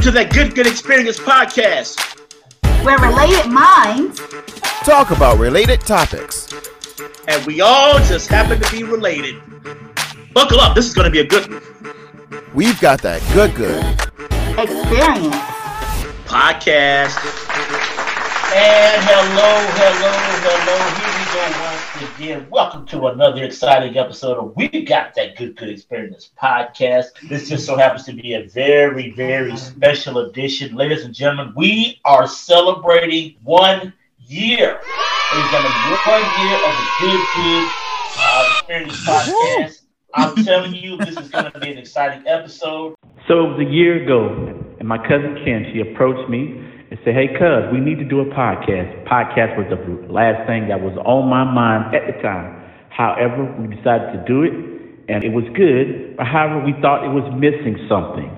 Welcome to that Good Good Experience podcast, where related minds talk about related topics. And we all just happen to be related. Buckle up, this is going to be a good one. We've got that good, good experience podcast. And hello, hello, hello. Here we go once again. Welcome to another exciting episode of We Got That Good Good Experience podcast. This just so happens to be a very, very special edition. Ladies and gentlemen, we are celebrating one year. Ladies and gentlemen, one year of the Good Good uh, Experience podcast. I'm telling you, this is going to be an exciting episode. So it was a year ago, and my cousin Ken, she approached me said, Hey, cuz, we need to do a podcast. Podcast was the last thing that was on my mind at the time. However, we decided to do it, and it was good. However, we thought it was missing something.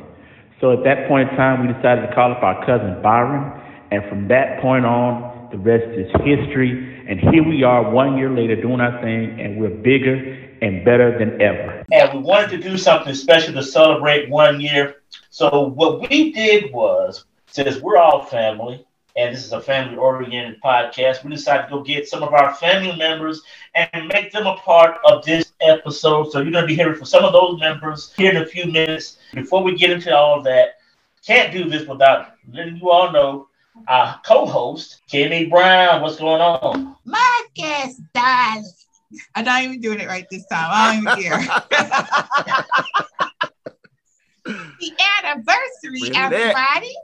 So at that point in time, we decided to call up our cousin Byron, and from that point on, the rest is history. And here we are, one year later, doing our thing, and we're bigger and better than ever. And we wanted to do something special to celebrate one year. So what we did was since we're all family, and this is a family oriented podcast, we decided to go get some of our family members and make them a part of this episode. So you're going to be hearing from some of those members here in a few minutes. Before we get into all of that, can't do this without letting you all know our co-host, Kimmy Brown. What's going on? Marcus, darling. I'm not even doing it right this time. I don't even care. the anniversary, everybody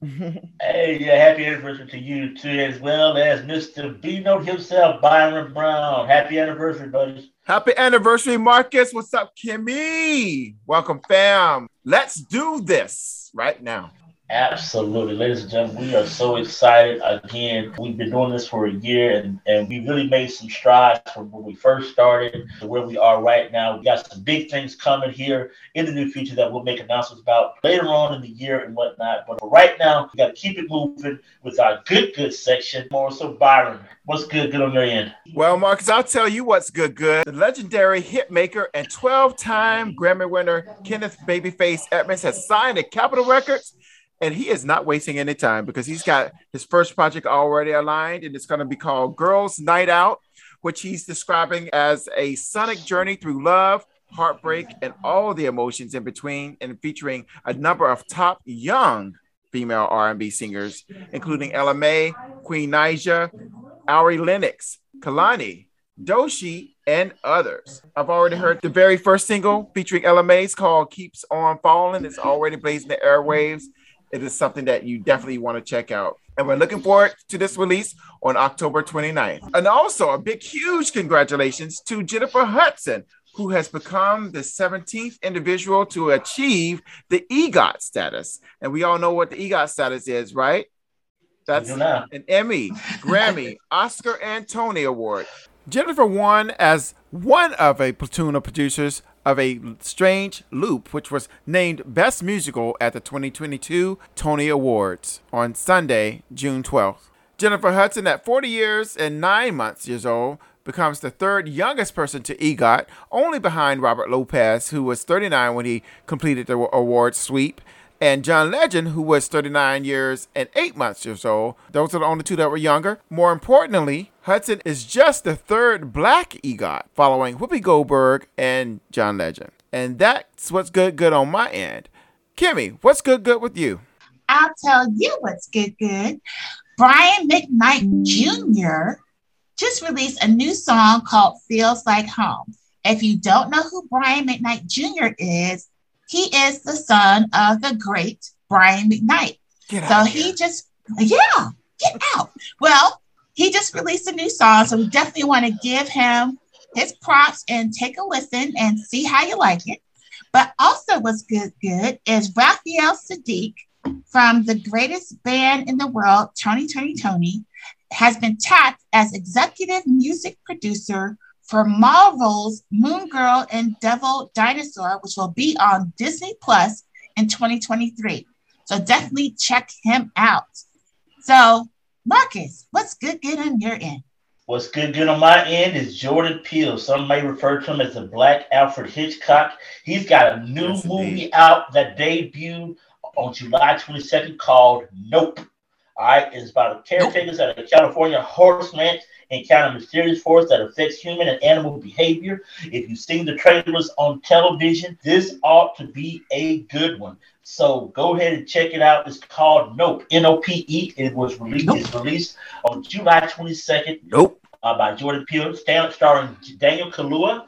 hey, yeah, happy anniversary to you too, as well as Mr. B Note himself, Byron Brown. Happy anniversary, buddies. Happy anniversary, Marcus. What's up, Kimmy? Welcome, fam. Let's do this right now. Absolutely, ladies and gentlemen, we are so excited. Again, we've been doing this for a year and, and we really made some strides from when we first started to where we are right now. We got some big things coming here in the near future that we'll make announcements about later on in the year and whatnot. But for right now, we got to keep it moving with our good, good section. More so, Byron, what's good, good on your end? Well, Marcus, I'll tell you what's good, good. The legendary hitmaker and 12 time Grammy winner Kenneth Babyface Edmonds has signed a Capitol Records and he is not wasting any time because he's got his first project already aligned and it's going to be called girls night out which he's describing as a sonic journey through love heartbreak and all the emotions in between and featuring a number of top young female r&b singers including ella mai queen naija Ari lennox Kehlani Doshi, and others. I've already heard the very first single featuring Ella Mai called Keeps On Falling. It's already blazing the airwaves it is something that you definitely want to check out. And we're looking forward to this release on October 29th. And also a big, huge congratulations to Jennifer Hudson, who has become the 17th individual to achieve the EGOT status. And we all know what the EGOT status is, right? That's an Emmy, Grammy, Oscar, and Tony Award. Jennifer won as one of a platoon of producers of a strange loop, which was named Best Musical at the 2022 Tony Awards on Sunday, June 12th. Jennifer Hudson, at 40 years and nine months years old, becomes the third youngest person to EGOT, only behind Robert Lopez, who was 39 when he completed the award sweep, and John Legend, who was 39 years and 8 months years old. Those are the only two that were younger. More importantly, Hudson is just the third black EGOT, following Whoopi Goldberg and John Legend. And that's what's good good on my end. Kimmy, what's good good with you? I'll tell you what's good good. Brian McKnight Jr. just released a new song called Feels Like Home. If you don't know who Brian McKnight Jr. is, he is the son of the great Brian McKnight. so he here. just, yeah, get out. Well, he just released a new song, so we definitely want to give him his props and take a listen and see how you like it. But also, what's good, good is Raphael Saadiq from the greatest band in the world, Tony Tony Tony, has been tapped as executive music producer for Marvel's Moon Girl and Devil Dinosaur, which will be on Disney Plus in 2023. So definitely check him out. So, Marcus, what's good good on your end? What's good good on my end is Jordan Peele. Some may refer to him as the Black Alfred Hitchcock. He's got a new yes, movie indeed. out that debuted on July 22nd called Nope. All right, it's about caretakers at a California horse ranch encounter mysterious force that affects human and animal behavior. If you've seen the trailers on television, this ought to be a good one. So go ahead and check it out. It's called Nope. N-O-P-E. It was released. Nope. It's released on July 22nd Nope. uh, by Jordan Peele, starring Daniel Kaluuya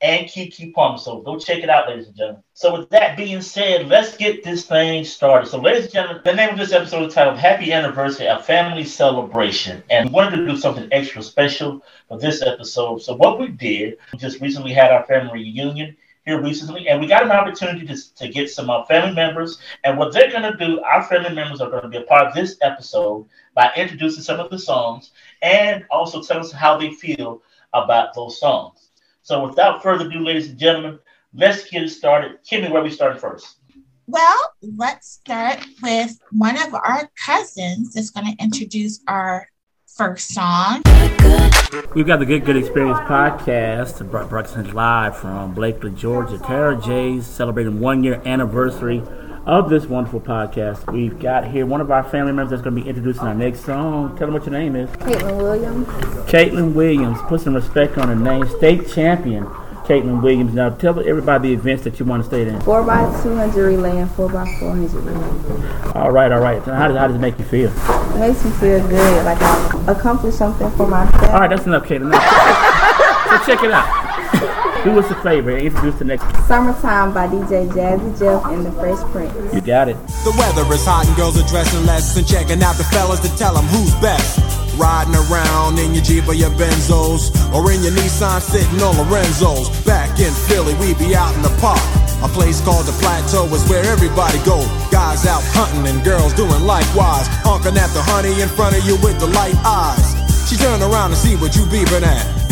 and Keke Palmer. So go check it out, ladies and gentlemen. So with that being said, let's get this thing started. So ladies and gentlemen, the name of this episode is titled Happy Anniversary, a Family Celebration. And we wanted to do something extra special for this episode. So what we did, we just recently had our family reunion here recently, and we got an opportunity to, to get some uh, family members. And what they're going to do, our family members are going to be a part of this episode by introducing some of the songs and also tell us how they feel about those songs. So without further ado, ladies and gentlemen, let's get it started. Kimmy, where we started first? Well, let's start with one of our cousins that's going to introduce our first song. We've got the Good Good Experience podcast brought, brought to you live from Blakely, Georgia. Tara J's celebrating one year anniversary of this wonderful podcast. We've got here one of our family members that's going to be introducing our next song. Tell them what your name is. Caitlin Williams, Caitlin Williams. Put some respect on her name. State champion, Caitlin Williams. Now tell everybody the events that you want to state in. 4x200 relay and 4x400 relay. All right, all right. So how does, how does it make you feel? It makes me feel good, like I accomplished something for myself. All right, that's enough, Caitlin. So check it out. Who was the favorite? Introduce the next. Summertime by DJ Jazzy Jeff and the Fresh Prince. You got it. The weather is hot and girls are dressing less and checking out the fellas to tell them who's best. Riding around in your Jeep or your Benzos or in your Nissan sitting on Lorenzo's. Back in Philly, we be out in the park. A place called the Plateau is where everybody go. Guys out hunting and girls doing likewise. Honking at the honey in front of you with the light eyes. She turn around to see what you beeping at.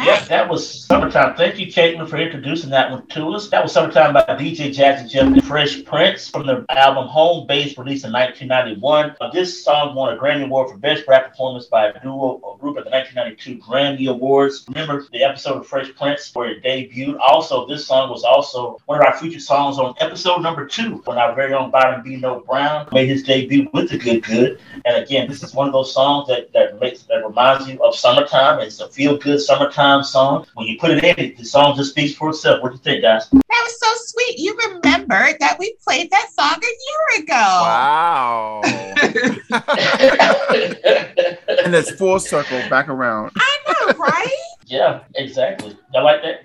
Yes, that was Summertime. Thank you, Caitlin, for introducing that one to us. That was Summertime by DJ Jazzy Jeff and Fresh Prince from the album Home Base, released in 1991. Uh, this song won a Grammy Award for Best Rap Performance by a duo or group at the 1992 Grammy Awards. Remember the episode of Fresh Prince where it debuted? Also, this song was also one of our featured songs on episode number two when our very own Byron B. No Brown made his debut with the Good Good. And again, this is one of those songs that, that makes that reminds you of summertime. It's a feel good summertime song. When you put it in, it, the song just speaks for itself. What do you think, guys? That was so sweet. You remembered that we played that song a year ago. Wow. and it's full circle back around. I know, right? yeah, exactly. I like that.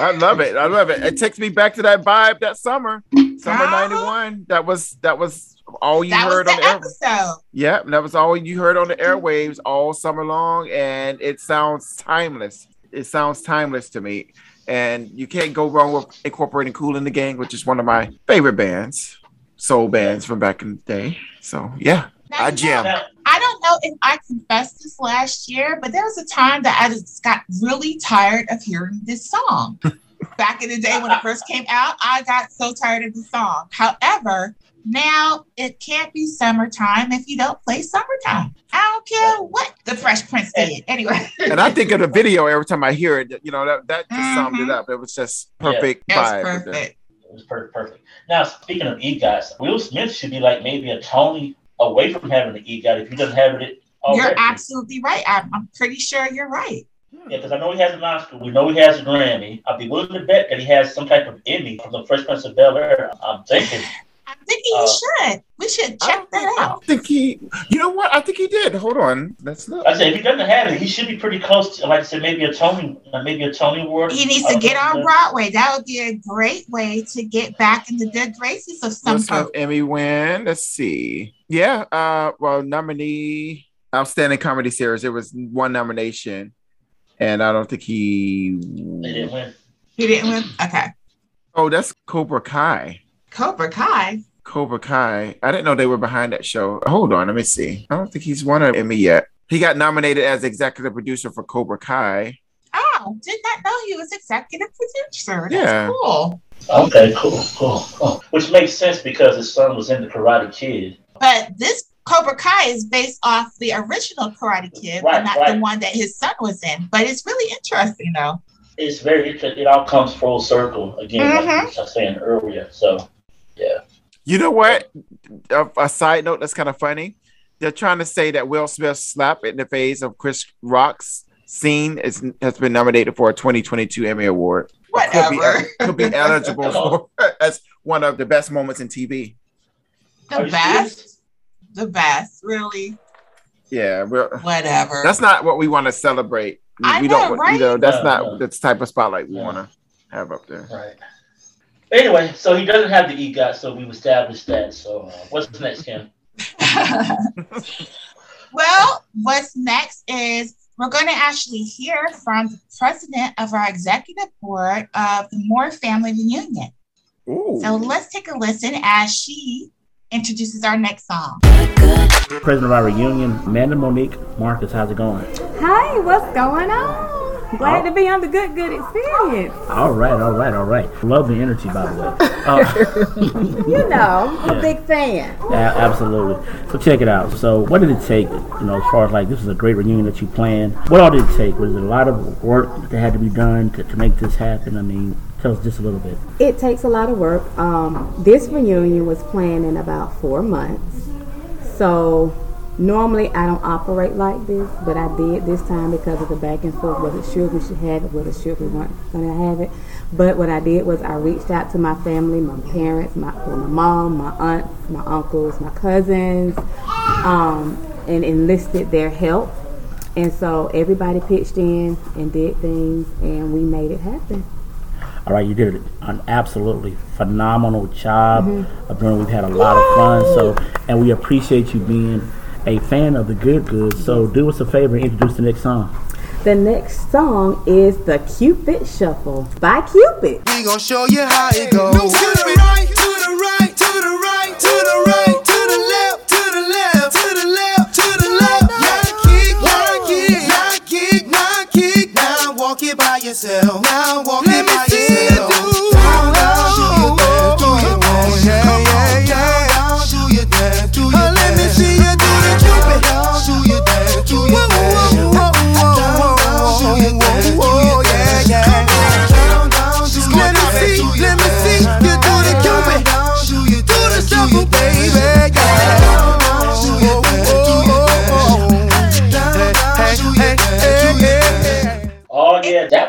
I love it. I love it. It takes me back to that vibe that summer. Summer Uh-huh. 91. That was that was all you that was heard the on the air. episode. Yeah, that was all you heard on the airwaves all summer long, and it sounds timeless. It sounds timeless to me, and you can't go wrong with incorporating Kool & the Gang, which is one of my favorite bands, soul bands from back in the day. So yeah, Now, I you jam. know, I don't know if I confessed this last year, but there was a time that I just got really tired of hearing this song. Back in the day when it first came out, I got so tired of the song. However, now it can't be summertime if you don't play summertime. I don't care what the Fresh Prince did. Anyway, and I think of the video every time I hear it. You know that that just summed it Mhm. up. It was just perfect it was vibe. with it. perfect. it was perfect. Perfect. Now, speaking of EGOTs, Will Smith should be like maybe a Tony away from having the EGOT if he doesn't have it already. You're absolutely right. I'm, I'm pretty sure you're right. Yeah, because I know he has an Oscar. We know he has a Grammy. I'd be willing to bet that he has some type of Emmy from the Fresh Prince of Bel Air. I'm thinking. I'm thinking Uh, you should. We should check don't that out. I think he. You know what? I think he did. Hold on. Let's look. I said if he doesn't have it, he should be pretty close to, like I said, maybe a Tony, uh, maybe a Tony Award. He needs to don't get know. on Broadway. That would be a great way to get back in the good graces of some Will Smith folk. Emmy win. Let's see. Yeah. Uh. Well, nominee outstanding comedy series. There was one nomination, and I don't think he. They didn't win. He didn't win. Okay. Oh, that's Cobra Kai. Cobra Kai. Cobra Kai. I didn't know they were behind that show. Hold on, let me see. I don't think he's won an Emmy yet. He got nominated as executive producer for Cobra Kai. Oh, did not know he was executive producer. That's Yeah. cool. Okay, cool, cool, cool. Which makes sense because his son was in the Karate Kid. But this Cobra Kai is based off the original Karate Kid, but Right, not right. the one that his son was in. But it's really interesting, though. It's very interesting. It all comes full circle again, like Mhm. I was saying earlier. So, yeah. You know what? A, a side note that's kind of funny. They're trying to say that Will Smith's slap in the face of Chris Rock's scene is, has been nominated for a 2022 Emmy Award. Or Could be, Whatever. could be eligible for as one of the best moments in TV. The best. serious? The best. Really. Yeah, we're, Whatever. that's not what we want to celebrate. I we know, don't, want- you know, that's No, not no. the type of spotlight we No. want to have up there. Right. Anyway, so he doesn't have the EGOT, so we've established that. So, uh, what's next, Kim? well, what's next is we're going to actually hear from the president of our executive board of the Moore Family Reunion. Ooh. So let's take a listen as she introduces our next song. President of our reunion, Amanda Monique Marcus, how's it going? Hi, what's going on? Glad Oh. to be on the Good Good Experience. All right, all right, all right. Love the energy, by the way. Uh, You know, I'm Yeah. a big fan. a- absolutely. So check it out. So what did it take, you know, as far as like this is a great reunion that you planned? What all did it take? Was it a lot of work that had to be done to, to make this happen? I mean, tell us just a little bit. It takes a lot of work. Um, this reunion was planned in about four months. So normally I don't operate like this, but I did this time because of the back and forth. Was it sure we should have it? Was it sure we weren't going to have it? But what I did was I reached out to my family, my parents, my, well, my mom, my aunts, my uncles, my cousins, um, and enlisted their help. And so everybody pitched in and did things, and we made it happen. All right, you did an absolutely phenomenal job Mm-hmm. doing. it. We've had a lot of fun. So, and we appreciate you being a fan of the Good Good. So, do us a favor and introduce the next song. The next song is the Cupid Shuffle by Cupid. We gon' show you how it goes. To the right, to the right, to the right, to the right, to the left, to the left, to the left, to the left. Now kick, now kick, now kick, now kick. Now walk it by yourself. Now walk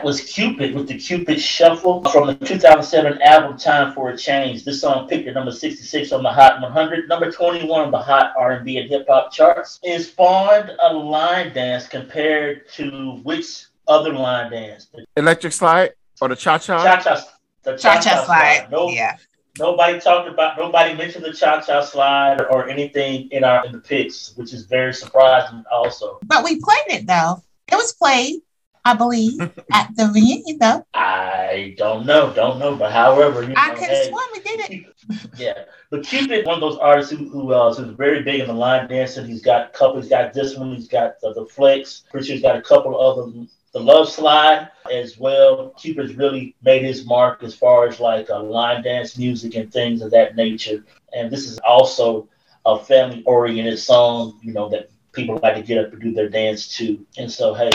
was Cupid with the Cupid Shuffle from the 2007 album Time for a Change. This song picked at number 66 on the Hot 100, number 21 on the Hot R&B and Hip Hop charts. It spawned a line dance compared to which other line dance? Electric Slide or the Cha Cha? Cha-Cha, the Cha Cha-Cha Slide. No, Yeah. Nobody talked about, nobody mentioned the Cha-Cha Slide or anything in our in the picks, which is very surprising also. But we played it, though. It was played, I believe, at the reunion, though. I don't know, don't know, but however, you know, I could have hey, sworn we did it. Yeah, but Cupid, one of those artists who, who uh, who's very big in the line dancing. He's got a couple. He's got this one. He's got the, the flex. Pretty sure he's got a couple of them. The love slide as well. Cupid's really made his mark as far as like uh, line dance music and things of that nature. And this is also a family oriented song. You know that people like to get up and do their dance to. And so, hey,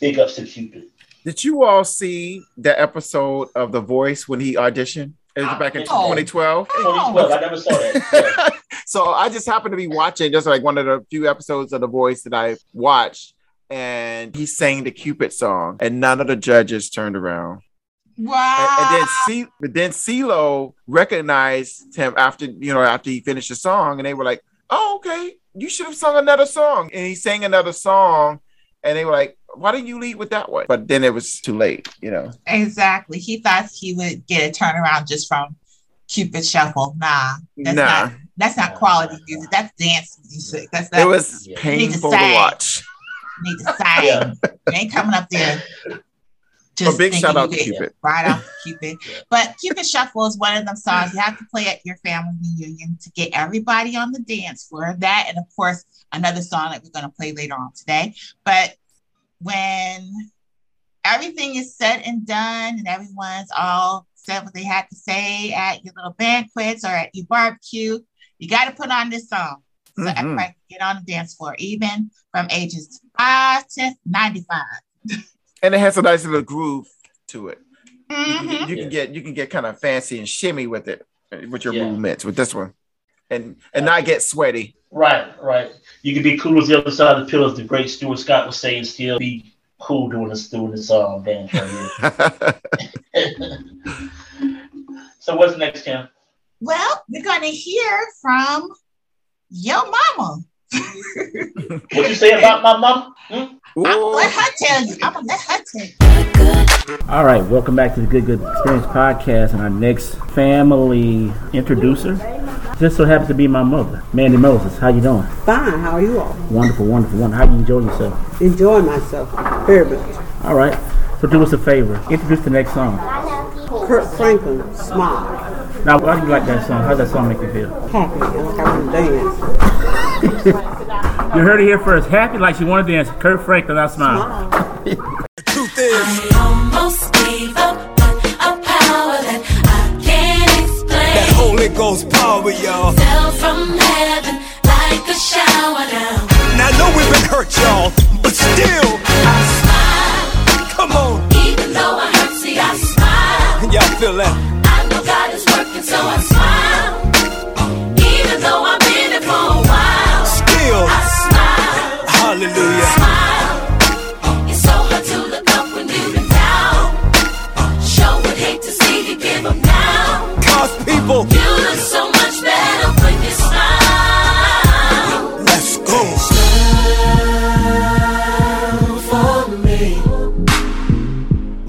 big ups to Cupid. Did you all see the episode of The Voice when he auditioned? It was back in Oh. 2012. 2012. I never saw that. Yeah. so I just happened to be watching just like one of the few episodes of The Voice that I watched, and he sang the Cupid song, and none of the judges turned around. And, Wow. and then C, but then CeeLo recognized him after you know after he finished the song, and they were like, "Oh, okay, you should have sung another song." And he sang another song, and they were like, "Why didn't you lead with that one?" But then it was too late, you know. exactly. He thought he would get a turnaround just from Cupid Shuffle. Nah, that's nah, not. That's not quality music. That's dance music. That's not. it was Yeah. painful to sing. watch. need to sing. Yeah. You ain't coming up there. Just A big shout out to Cupid. Right off Cupid. But Cupid Shuffle is one of them songs you have to play at your family reunion to get everybody on the dance floor. That and of course another song that we're going to play later on today. But when everything is said and done and everyone's all said what they had to say at your little banquets or at your barbecue, you got to put on this song. So Mhm. everybody can get on the dance floor, even from ages five to 95. And it has a nice little groove to it. You can, Mhm. get, you can get you can get kind of fancy and shimmy with it uh, with your Yeah. movements with this one, and and not get sweaty. Right, right. You can be cool as the other side of the pillows. The great Stuart Scott was saying, still be cool doing this doing this um dance right so what's next, Kim? Well, we're going to hear from your mama. What you say about my mom? Hmm? I'm gonna let her tell you. I'm gonna let her tell you. All right, welcome back to the Good Good Experience podcast, and our next family introducer just so happens to be my mother, Mandy Moses. How you doing? Fine. How are you all? Wonderful, wonderful, wonderful. How you enjoy yourself? Enjoying myself very much. All right. So do us a favor. Introduce the next song. Kirk Franklin, Smile. Now, why do you like that song? How does that song make you feel? Happy. I like I want to dance. You heard it here first. Happy like she wanted to dance. Kirk Franklin, I smile. Truth is, almost gave up, but a power that I can't that Holy Ghost power, y'all. fell from heaven like a shower down. Now I know we've been hurt, y'all, but still, I smile, come on. even though I hurt, see I smile. Y'all feel that? I know God is working, so I smile. Still, I smile, hallelujah. smile. It's so hard to look up when you've been down. Sure would hate to see you give up now. Cause people, You look so much better when you smile. let's go. For me,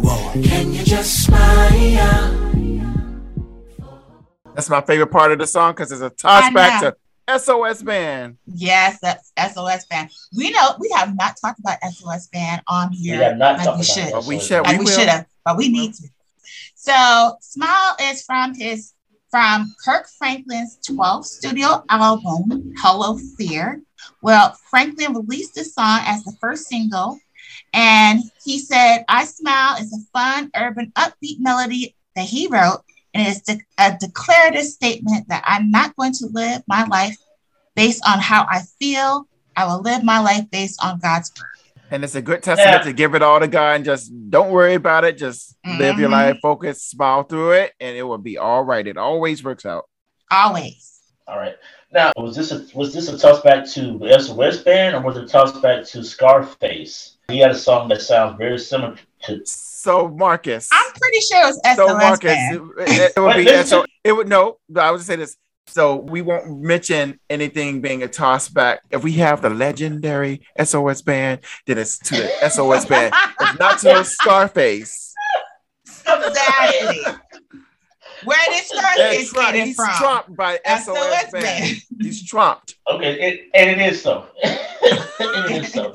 Whoa. can you just smile? That's my favorite part of the song because it's a toss back to SOS Band. Yes, that's SOS band. We know we have not talked about SOS band on here. We here. have not like talked we about should. that. But we should- Like we we, should have, but we need to. So Smile is from his from Kirk Franklin's 12th studio album, Hello Fear. Well, Franklin released the song as the first single, and he said, I Smile is a fun, urban, upbeat melody that he wrote, and it's de- a declarative statement that I'm not going to live my life based on how I feel. I will live my life based on God's word. And it's a good testament Yeah. to give it all to God and just don't worry about it. Just live your Mhm. life, focus, smile through it, and it will be all right. It always works out. Always. All right. Now, was this a was this a toss back to the SOS band or was it a toss back to Scarface? He had a song that sounds very similar to. So Marcus. I'm pretty sure it was SOS so Marcus, it, it- it would be listen. so it would no. I would say this. So we won't mention anything being a toss back. If we have the legendary SOS band, then it's to the SOS band. It's not to Scarface. Exactly. Where did Scarface That's right. get it He's from? trumped by SOS, SOS band. band. He's trumped. Okay, it, and it is so. it is so.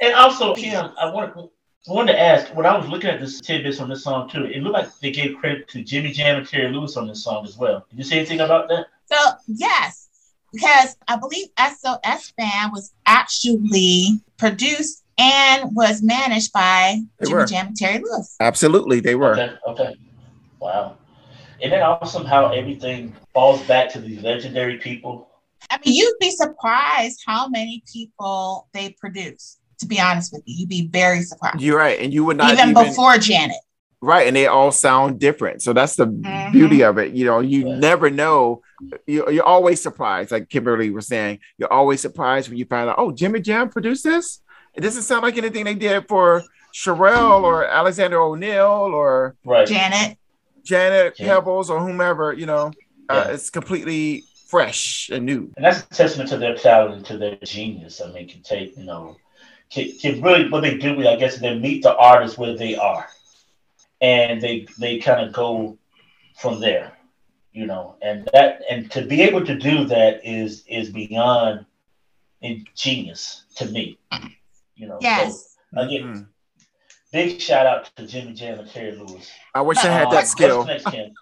And also, Kim, I want I wanted to ask when I was looking at this tidbits on this song too. It looked like they gave credit to Jimmy Jam and Terry Lewis on this song as well. Did you say anything about that? So yes, because I believe SOS Band was actually produced and was managed by They Jimmy were. Jam and Terry Lewis. Absolutely, they were. Okay, okay. Wow. Isn't it awesome how everything falls back to these legendary people? I mean, you'd be surprised how many people they produce. To be honest with you, you'd be very surprised. You're right, and you would not even, even, before Janet. right, and they all sound different. So that's the Mhm. beauty of it. You know, you Right. never know. You, you're always surprised, like Kimberly was saying. You're always surprised when you find out, oh, Jimmy Jam produced this. It doesn't sound like anything they did for Cherrelle or Alexander O'Neal or Right. Janet. Janet Yeah. Pebbles or whomever. You know, uh, Yeah. it's completely fresh and new. And that's a testament to their talent and to their genius. I mean, can take, you know, can, can really what they do, I guess, they meet the artists where they are. And they they kind of go from there, you know, and that and to be able to do that is is beyond ingenious to me. You know. So, Yes. again, Mhm. Big shout out to Jimmy Jam and Terry Lewis. I wish I had that what's skill.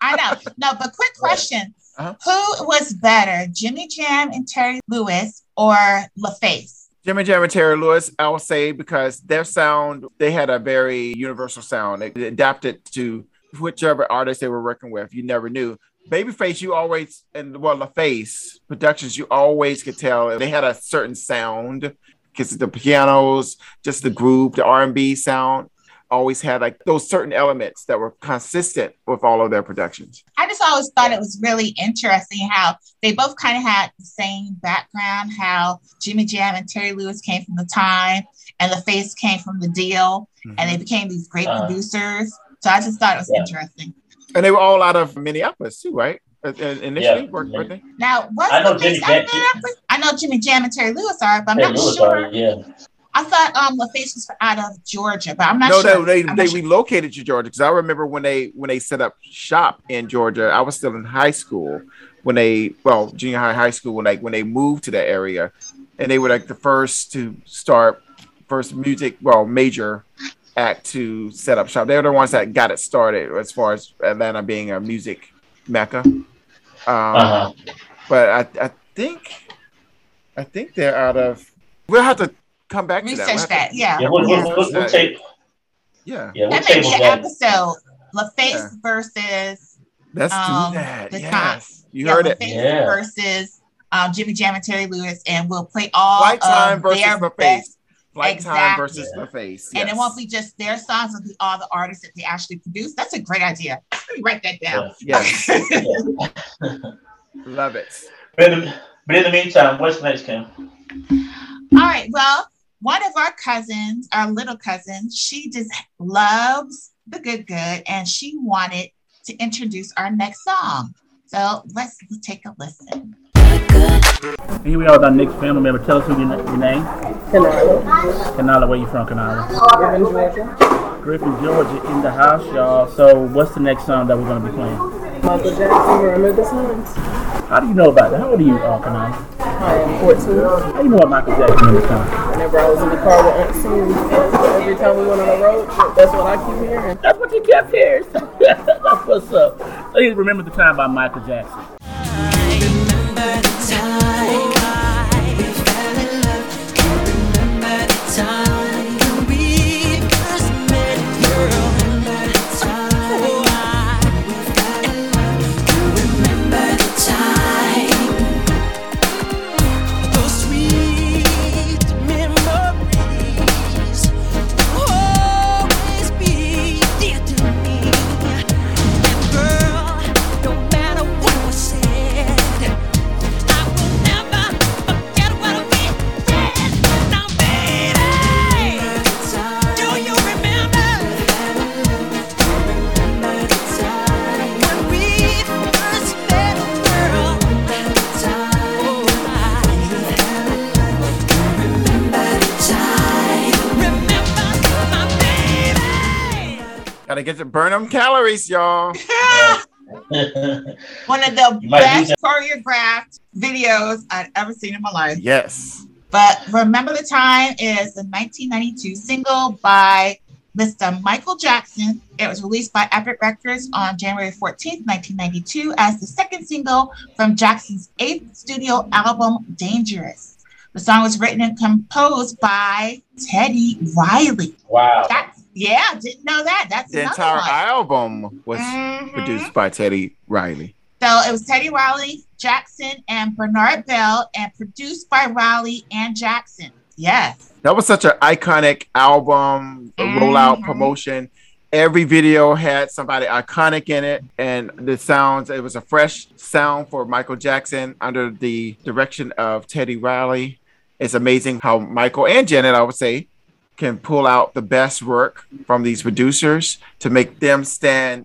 I know. No, but quick question. Uh-huh. Who was better, Jimmy Jam and Terry Lewis or LaFace? Jimmy Jam and Terry Lewis, I will say, because their sound, they had a very universal sound. They adapted to whichever artist they were working with. You never knew. Babyface, you always, and well, LaFace Productions, you always could tell they had a certain sound because the pianos, just the groove, the R&B sound always had like those certain elements that were consistent with all of their productions. I just always thought it was really interesting how they both kind of had the same background, how Jimmy Jam and Terry Lewis came from the time and the face came from the Deele, and they became these great Uh-huh. producers. So I just thought it was Yeah. interesting. And they were all out of Minneapolis too, right? Uh, uh, Initially, Yeah. weren't weren't they? Now, was I know LaFace Jimmy out Jam- I know Jimmy Jam and Terry Lewis are, but I'm Terry not Lewis, sure. uh, yeah. I thought um LaFace was out of Georgia, but I'm not no, sure. no, they I'm they sure. relocated to Georgia because I remember when they when they set up shop in Georgia. I was still in high school when they well junior high, high school when like when they moved to that area, and they were like the first to start first music well major act to set up shop. They were the ones that got it started as far as Atlanta being a music mecca. Um, Uh-huh. But I I think I think they're out of. We'll have to come back to that. We'll research have to- that. Yeah. Yeah, we'll, yeah. we'll, we'll, we'll take, Yeah, yeah, we'll That may be an that. episode. LaFace Yeah. versus let's Um, do that. the Yes, you yeah, heard it. LaFace Yeah. versus um, Jimmy Jam and Terry Lewis, and we'll play all Flyte Tyme of versus their LaFace. best. Flyte Tyme Exactly. versus the face. And it won't be just their songs; it'll be all the artists that they actually produce. That's a great idea. Let me write that down. Yes, Yeah. love it. But in, the, but in the meantime, what's next, Kim? All right. Well, one of our cousins, our little cousin, she just loves the good good, and she wanted to introduce our next song. So let's take a listen. Here we are with our next family member. Tell us who your, your name. Canala, Kanala, where you from, Kanala? Griffin, Georgia. Griffin, Georgia, in the house, y'all. So, what's the next song that we're gonna be playing? Michael Jackson, Remember the Times. How do you know about that? How old are you, uh, Kanala? I am 14. How do you know about Michael Jackson in this song? Whenever I was in the car with Aunt Sue, every time we went on a road trip, that's what I keep hearing. That's what you kept hearing. That's what's up. So, you remember the time by Michael Jackson. Gotta get to burn them calories, y'all. One of the best use choreographed videos I've ever seen in my life. Yes. But Remember the Time is a 1992 single by Mr. Michael Jackson. It was released by Epic Records on January 14th, 1992, as the second single from Jackson's eighth studio album, Dangerous. The song was written and composed by Teddy Riley. wow. That's, yeah, didn't know that. That's The entire one. album was Mhm. produced by Teddy Riley. So it was Teddy Riley, Jackson, and Bernard Belle, and produced by Riley and Jackson. Yes. That was such an iconic album, a rollout promotion. Every video had somebody iconic in it, and the sounds, it was a fresh sound for Michael Jackson under the direction of Teddy Riley. It's amazing how Michael and Janet, I would say, can pull out the best work from these producers to make them stand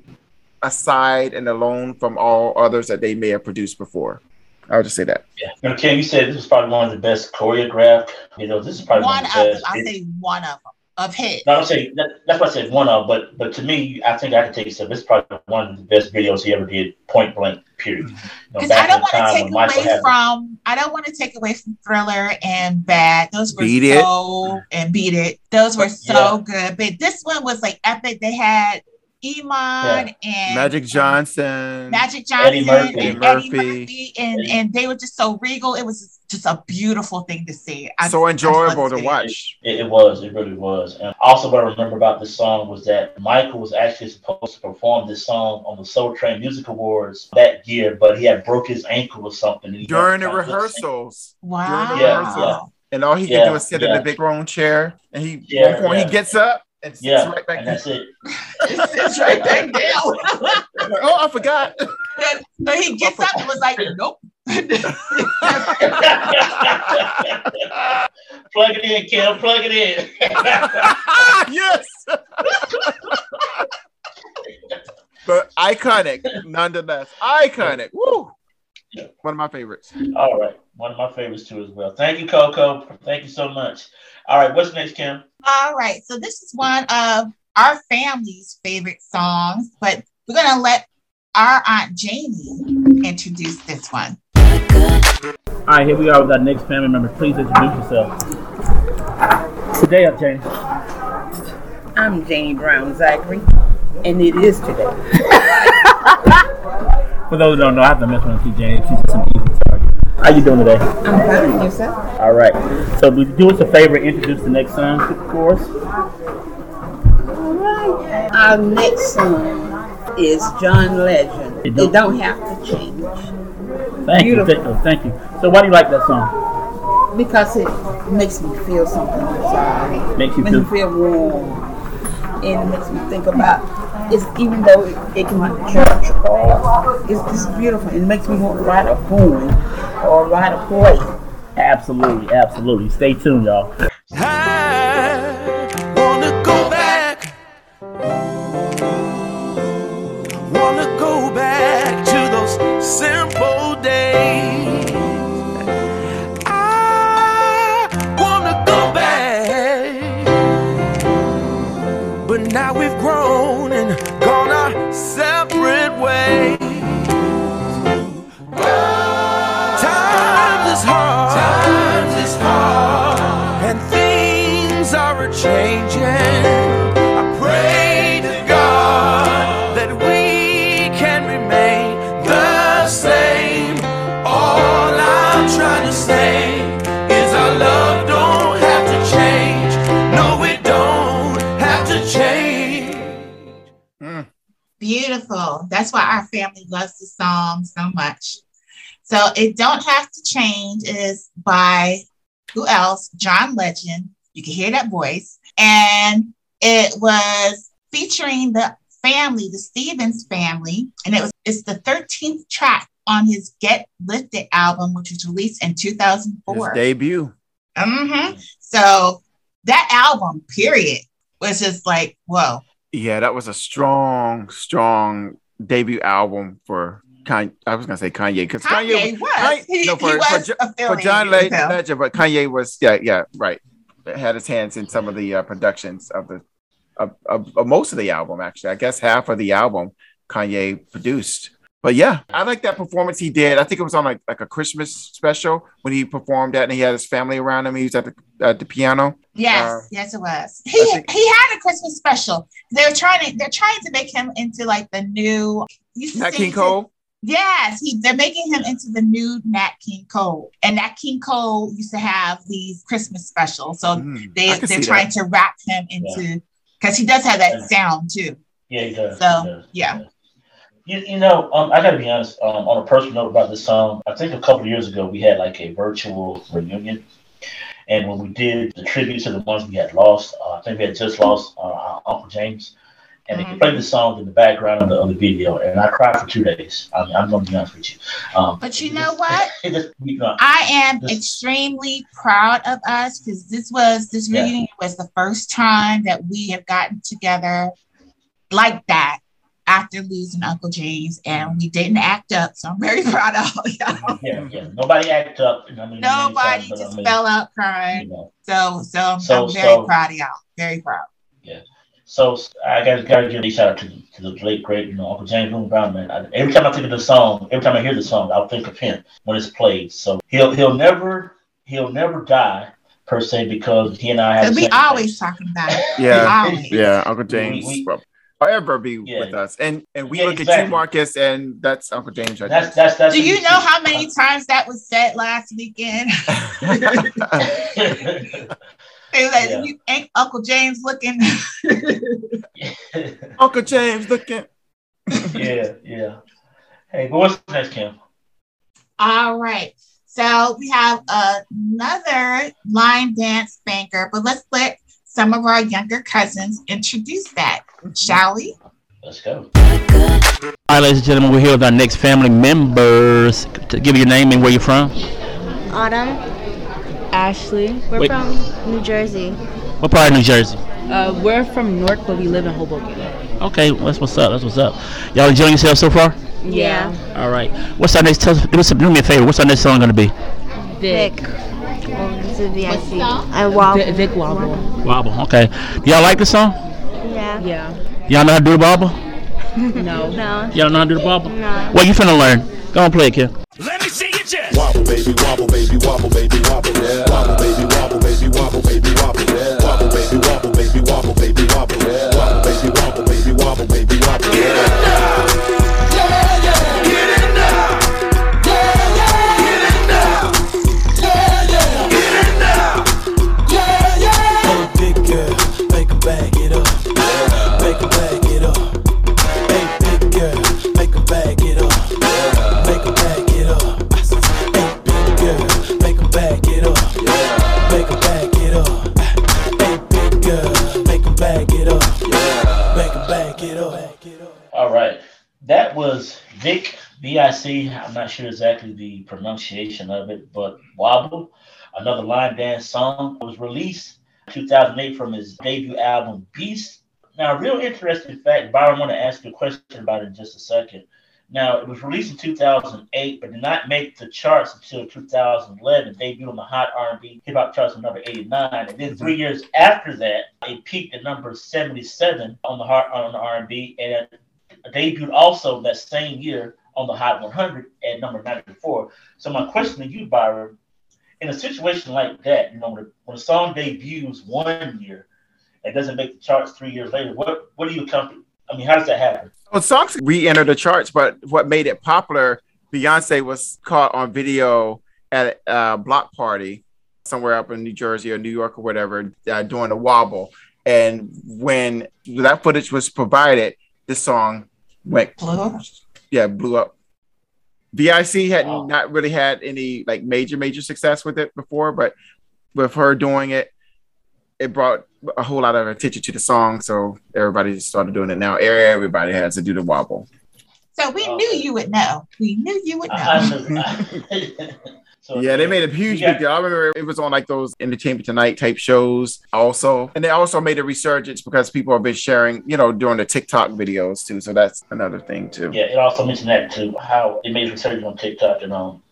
aside and alone from all others that they may have produced before. I would just say that. Yeah. You know, Kim, you said this was probably one of the best choreographed. You know, this is probably one one, of of the best. I say one of them. Of his. No, I'm saying that, that's what I said one of, but but to me, I think I can take it. This is probably one of the best videos he ever did. Point blank, period. Mm-hmm. You know, Because I don't want to take away had- from I don't want to take away from Thriller and Bad. Those were Beat It. so and Beat It. Those were so good. But this one was like epic. They had Iman and Magic um, Johnson. Magic Johnson Eddie Murphy. and Eddie Eddie Murphy. Murphy, and and they were just so regal. It was just a beautiful thing to see. I- so enjoyable to watch. It, it was, it really was. And also, what I remember about this song was that Michael was actually supposed to perform this song on the Soul Train Music Awards that year, but he had broke his ankle or something. he During the had to sing. rehearsals. Wow. Yeah, yeah. And all he Yeah, can do is sit in the big throne chair. And he Yeah, one point yeah. he gets up and sits Yeah, right back and that's it. It sits right back down. Like, oh, I forgot. so he gets up and was like, nope. plug it in, Kim. Plug it in. yes. but iconic, nonetheless. Iconic. Woo. One of my favorites. All right, one of my favorites too as well. Thank you, Coco. Thank you so much. All right, what's next, Kim? All right. So this is one of our family's favorite songs, but we're gonna let our Aunt Jamie introduce this one. All right, here we are with our next family member. Please introduce yourself. Today up, James. I'm Janie Brown Zachary, and it is today. For those who don't know, I have to mess with Auntie James. She's just an easy target. How you doing today? I'm fine. Yourself? All right. So, would you do us a favor, introduce the next song for us? All right. Our next song is John Legend. It It don't- don't, have to change Thank Beautiful. you. Thank, thank you. So, why do you like that song? because it makes me feel something inside. Makes you makes me feel- feel warm, and it makes me think about. It's even though it, it can be church or it's just beautiful. It makes me want to write a poem or write a play. Absolutely, absolutely. Stay tuned, y'all. I wanna go back. Wanna go back to those simple That's why our family loves the song so much. So it don't have to change is by who else? John Legend. You can hear that voice. And it was featuring the family, the Stephens family, and it was it's the 13th track on his Get Lifted album, which was released in His 2004. debut. hmm So that album, period, was just like, whoa. Yeah, that was a strong, strong debut album for Kanye. I was gonna say Kanye because Kanye, Kanye was. Kanye- He, no, for, for, was for affiliated John Legend, but Kanye was yeah, yeah, right. Had his hands in some of the uh, productions of the of, of, of most of the album. Actually, I guess half of the album Kanye produced. But yeah, I like that performance he did. I think it was on like like a Christmas special when he performed that, and he had his family around him. He was at the at the piano. Yes, Uh, yes, it was. He think- he had a Christmas special. They're trying to they're trying to make him into like the new. You Nat King Cole. Yes, he they're making him into the new Nat King Cole, and Nat King Cole used to have these Christmas specials. So Mm, they they're trying that. to wrap him into because he does have that Yeah. sound too. Yeah, he does. So, he does, he yeah. You, you know, um, I gotta be honest. Um, on a personal note about this song, I think a couple of years ago we had like a virtual reunion, and when we did the tribute to the ones we had lost, uh, I think we had just lost uh, our Uncle James, and he Mhm. played the song in the background of the, of the video, and I cried for two days. I mean, I'm gonna be honest with you. Um, But you know just- what? Just, you know, I am This- extremely proud of us because this was this Yeah. reunion was the first time that we have gotten together like that after losing Uncle James, and we didn't act up. So I'm very proud of all y'all. yeah, yeah. Nobody acted up. I mean, Nobody many I just mean, fell out You crying. know, So so I'm, So- I'm very so- proud of y'all. Very proud. Yeah. So I gotta gotta give a shout out to, to the late great, you know, Uncle James Boone Brown man. I, every time I think of the song, every time I hear the song, I'll think of him when it's played. So he'll he'll never he'll never die per se because he and I have. And we same always talking about it. Yeah, yeah, Uncle James We- we- will forever be Yeah. with us, and and we Yeah, look at you, Marcus, and that's Uncle James right That's that's that's. Do you know how many times that was said last weekend? there. Like, Yeah. ain't Uncle James looking. Uncle James looking. yeah, yeah. Hey, but what's next, Kim? All right. So we have another line dance banker, but let's let some of our younger cousins introduce that, shall we? Let's go. All right, ladies and gentlemen, we're here with our next family members. To give your name and where you're from. Autumn. Ashley. We're Wait. from New Jersey. What part of New Jersey? Uh, we're from Newark, but we live in Hoboken. Okay, that's what's up. That's what's up. Y'all enjoying yourselves so far? Yeah. All right. What's our next? Tell us, do, do me a favor. What's our next song gonna be? Vic. Well, this is VIC. I wobble. Vic, Vic Wobble. Wobble. Okay. Do y'all like the song? Yeah. Yeah. Y'all know how to do the wobble? No. No. Y'all know how to do the wobble? No. Well, you finna learn. Go on, play it, kid. Let me see your chest. Wobble, baby, wobble, baby, wobble, baby, wobble. Yeah. Wobble, baby, wobble, baby, wobble, baby, wobble. Yeah. Wobble, baby, wobble, baby, wobble. All right. That was Vic, V-I-C. I'm not sure exactly the pronunciation of it, but Wobble, another line dance song, was released in 2008 from his debut album Beast. Now, a real interesting fact, Byron, I want to ask you a question about it in just a second. Now, it was released in 2008, but did not make the charts until 2011. Debuted on the Hot R&B Hip Hop charts at number 89, and then three years after that, it peaked at number 77 on the Hot on the R&B, and debuted also that same year on the Hot 100 at number 94. So my question to you, Byron, in a situation like that, you know, when a, when a song debuts one year and doesn't make the charts three years later, what what do you come? I mean, how does that happen? Well, songs re-enter the charts, but what made it popular, Beyonce was caught on video at a block party somewhere up in New Jersey or New York or whatever, uh, doing a wobble. And when that footage was provided, this song went, yeah, blew up. VIC had Wow. not really had any like major, major success with it before, but with her doing it, it brought a whole lot of attention to the song. So everybody just started doing it now. Everybody has to do the wobble. So we knew you would know. We knew you would know. I, I knew- so, Yeah, they made a huge Yeah. big deal. I remember it was on like those Entertainment Tonight type shows also. And they also made a resurgence because people have been sharing, you know, during the TikTok videos too. So that's another thing too. Yeah, it also mentioned that too, how it made a resurgence on TikTok and um,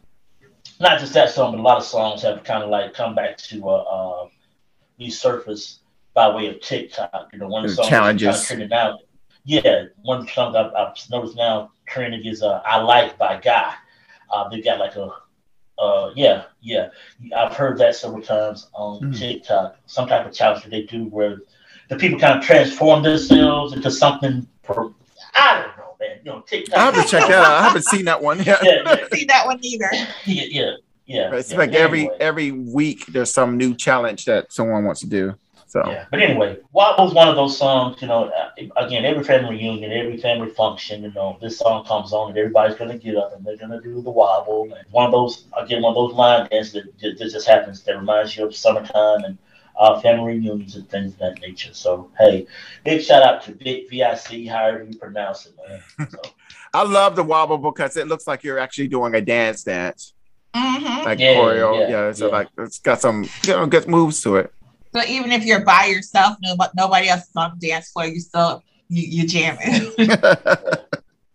not just that song, but a lot of songs have kind of like come back to uh, uh resurface by way of TikTok. You know, one of the songs challenges. kind of trending now. Yeah, one of the songs I've, I've noticed now trending is uh, "I Like" by Guy. Uh, they got like a, uh, yeah, yeah. I've heard that several times on Mhm. TikTok. Some type of challenge that they do where the people kind of transform themselves into something. For, I don't know, man. You know, TikTok. I have to check that out. I haven't seen that one yet. Yeah, yeah, See that one either. yeah, yeah. yeah, It's yeah. like But every every week there's some new challenge that someone wants to do. So yeah. But anyway, Wobble's one of those songs. You know, uh, again, every family reunion, every family function. You know, this song comes on and everybody's gonna get up and they're gonna do the wobble. And one of those, again, one of those line dances that, that, that just happens that reminds you of summertime and uh, family reunions and things of that nature. So hey, big shout out to Vic VIC, however you pronounce it, man. So, I love the wobble because it looks like you're actually doing a dance dance. hmm Like Yeah, choreo. yeah, Yeah, so yeah. like it's got some you know good moves to it. So even if you're by yourself, no, but nobody else is on the dance floor, you still you, you jamming.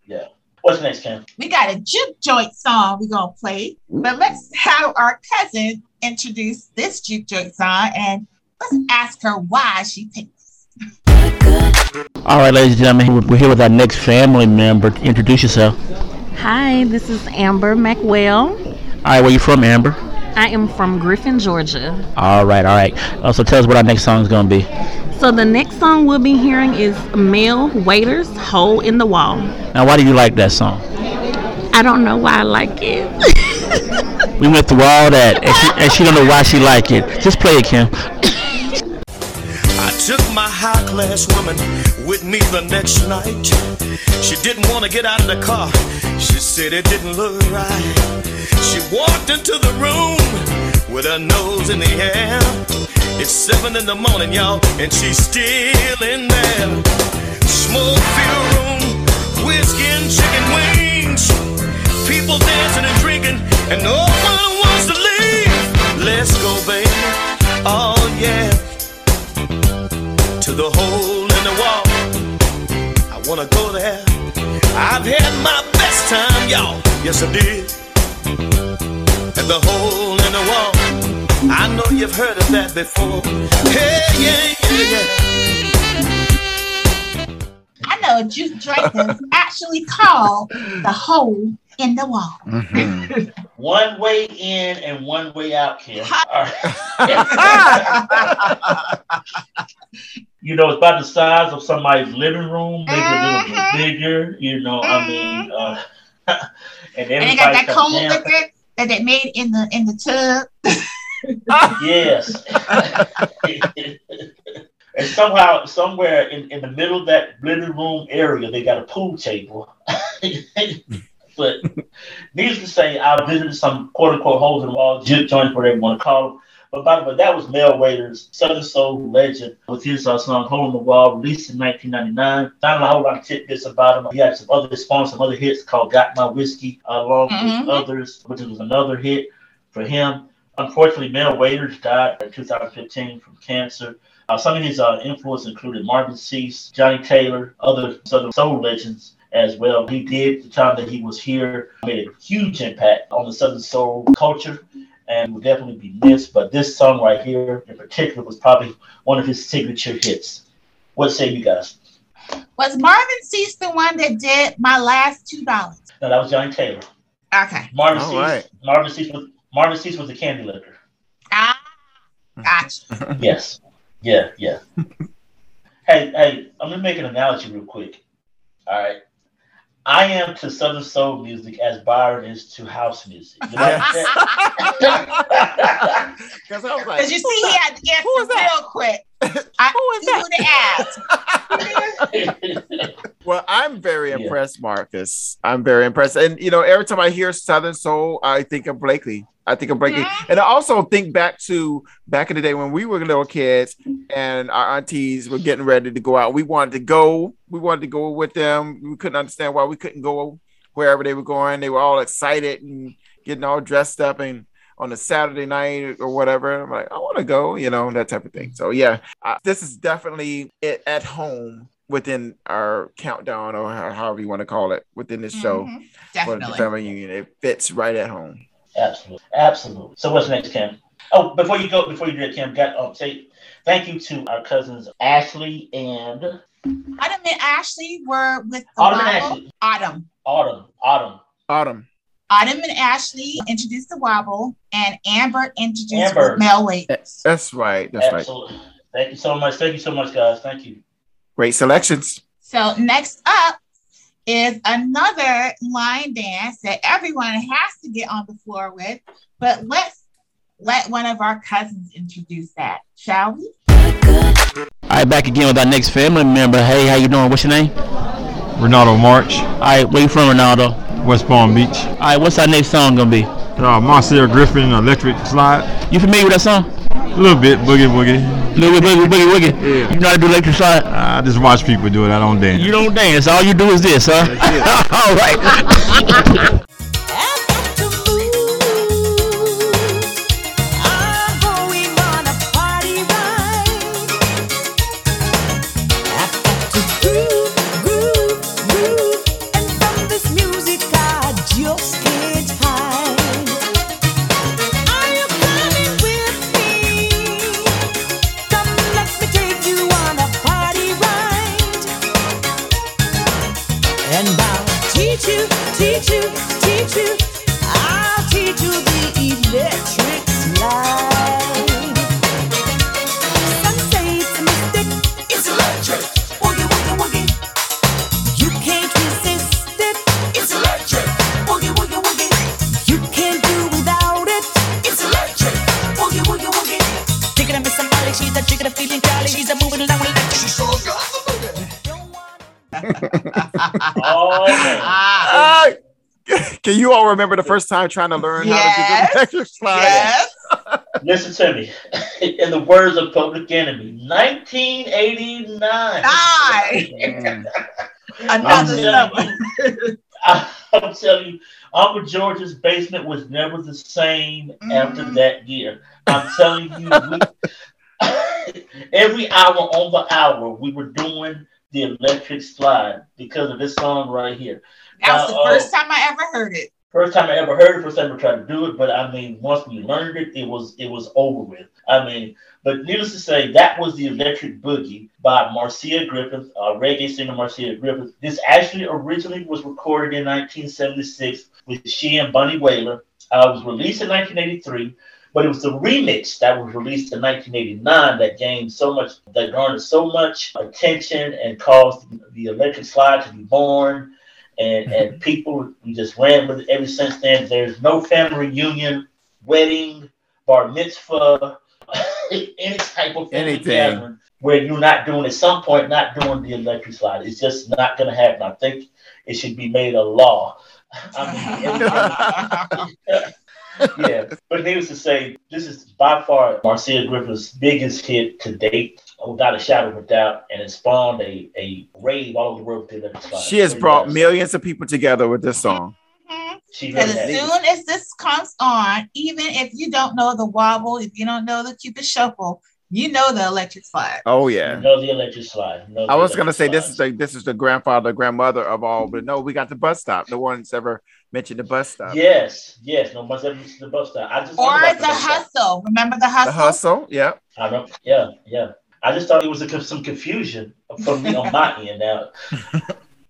yeah. What's next, Ken? we got a juke joint song we're gonna play, but let's have our cousin introduce this juke joint song and let's ask her why she picked this. All right, ladies and gentlemen, we're here with our next family member. Introduce yourself. Hi, this is Amber McWell. All right, where you from, Amber? I am from Griffin, Georgia. All right, all right. Uh, so tell us what our next song is going to be. So the next song we'll be hearing is Mel Waiters, Hole in the Wall. Now, why do you like that song? I don't know why I like it. We went through all that, and she, and she don't know why she like it. Just play it, Kim. My high class woman with me the next night. She didn't want to get out of the car. She said it didn't look right. She walked into the room with her nose in the air. It's seven in the morning, y'all, and she's still in there. Smoke filled room, whiskey and chicken wings. People dancing and drinking, and no one wants to leave. Let's go, baby. Oh, yeah the hole in the wall. I wanna go there. I've had my best time, y'all. Yes, I did. At the hole in the wall. I know you've heard of that before. Hey, yeah, yeah, yeah. I know joint that's actually called the hole in the wall. Mm-hmm. One way in and one way out, Kim. You know, it's about the size of somebody's living room, maybe a little bit mm-hmm. bigger. You know, I mean, mm-hmm. uh, and And they got that cold comes in. liquor that they made in the in the tub. Yes. and somehow, somewhere in, in the middle of that living room area, they got a pool table. But needless to say, I visited some quote unquote holes in the wall, juke joints, whatever you want to call them. But by the way, that was Mel Waiters, Southern Soul legend, with his uh, song Hole in the Wall, released in 1999. Not a whole lot of tidbits about him. He had some other songs, some other hits called Got My Whiskey, along Mhm. with others, which was another hit for him. Unfortunately, Mel Waiters died in 2015 from cancer. Uh, some of his uh, influence included Marvin Sease, Johnnie Taylor, other Southern Soul legends as well. He did, the time that he was here, made a huge impact on the Southern Soul culture and will definitely be missed. But this song right here in particular was probably one of his signature hits. What say you guys? Was Marvin Sease the one that did my last two dollars? No, that was Johnnie Taylor. Okay. Marvin All Sease. right. Marvin Sease was Marvin Sease was the Candy Licker. Ah, gotcha. Yes. Yeah, yeah. hey, hey, I'm gonna make an analogy real quick. All right. I am to Southern Soul music as Byron is to house music. You know I'm saying? Because was like, you see, he had to answer real quick. I, Who would ask? Well, I'm very impressed, Marcus. I'm very impressed. And you know, every time I hear Southern Soul, I think of Blakely. I think of Blakely. Mm-hmm. And I also think back to back in the day when we were little kids and our aunties were getting ready to go out. We wanted to go. We wanted to go with them. We couldn't understand why we couldn't go wherever they were going. They were all excited and getting all dressed up and on a Saturday night or whatever. I'm like, I want to go, you know, that type of thing. So yeah, uh, this is definitely it at home within our countdown or however you want to call it within this show Mhm, for the definitely. family union. It fits right at home. Absolutely, absolutely. So what's next, Kim? Oh, before you go, before you do that, Kim, got um, say thank you to our cousins Ashley and Autumn and Ashley were with the Autumn and. Ashley. Autumn. Autumn. Autumn. Autumn. Autumn and Ashley introduced the wobble, and Amber introduced Amber. with Mel Wade. That's right. That's right. Thank you so much. Thank you so much, guys. Thank you. Great selections. So next up is another line dance that everyone has to get on the floor with. But let's let one of our cousins introduce that, shall we? All right, back again with our next family member. Hey, how you doing? What's your name? Ronaldo March. All right, where you from, Ronaldo? West Palm Beach. All right, what's our next song gonna be? Uh, Marcel Griffin, Electric Slide. You familiar with that song? A little bit, boogie woogie. Little bit boogie boogie woogie. Yeah. You know how to do electric slide? I just watch people do it. I don't dance. You don't dance. All you do is this, huh? All right. Can you all remember the first time trying to learn how to do the electric slide? Listen to me. In the words of Public Enemy, 1989. I'm Another telling you, I'm telling you, Uncle George's basement was never the same after mm-hmm. that year. I'm telling you, we, every hour on the hour, we were doing the electric slide because of this song right here. That was the uh, first time I ever heard it. First time I ever heard it, first time I tried to do it, but I mean, once we learned it, it was it was over with. I mean, but needless to say, that was the Electric Boogie by Marcia Griffith, uh, reggae singer Marcia Griffith. This actually originally was recorded in 1976 with she and Bunny Wailer. Uh, it was released in 1983, but it was the remix that was released in 1989 that gained so much, that garnered so much attention and caused the Electric Slide to be born and and people we just ran with it ever since then. There's no family reunion, wedding, bar mitzvah, any type of family Anything. gathering where you're not doing at some point not doing the electric slide. It's just not going to happen. I think it should be made a law. I mean, yeah, but needless to say, this is by far Marcia Griffith's biggest hit to date, without a shadow of a doubt, and it spawned a, a rave all over the world with the electric slide. She has So, brought yes, millions of people together with this song. She Because really as has. soon as this comes on, even if you don't know the wobble, if you don't know the cupid shuffle, you know the electric slide. Oh yeah. You know the electric slide. You know I was gonna say slide. this is the this is the grandfather grandmother of all, but no, we got the bus stop. No one's ever mentioned the bus stop. Yes, yes. No one's ever used the bus stop. I just Or thought about the bus stop. hustle. Remember the hustle? The hustle, yeah. I know. Yeah, yeah. I just thought it was a, some confusion from me on my end. Now,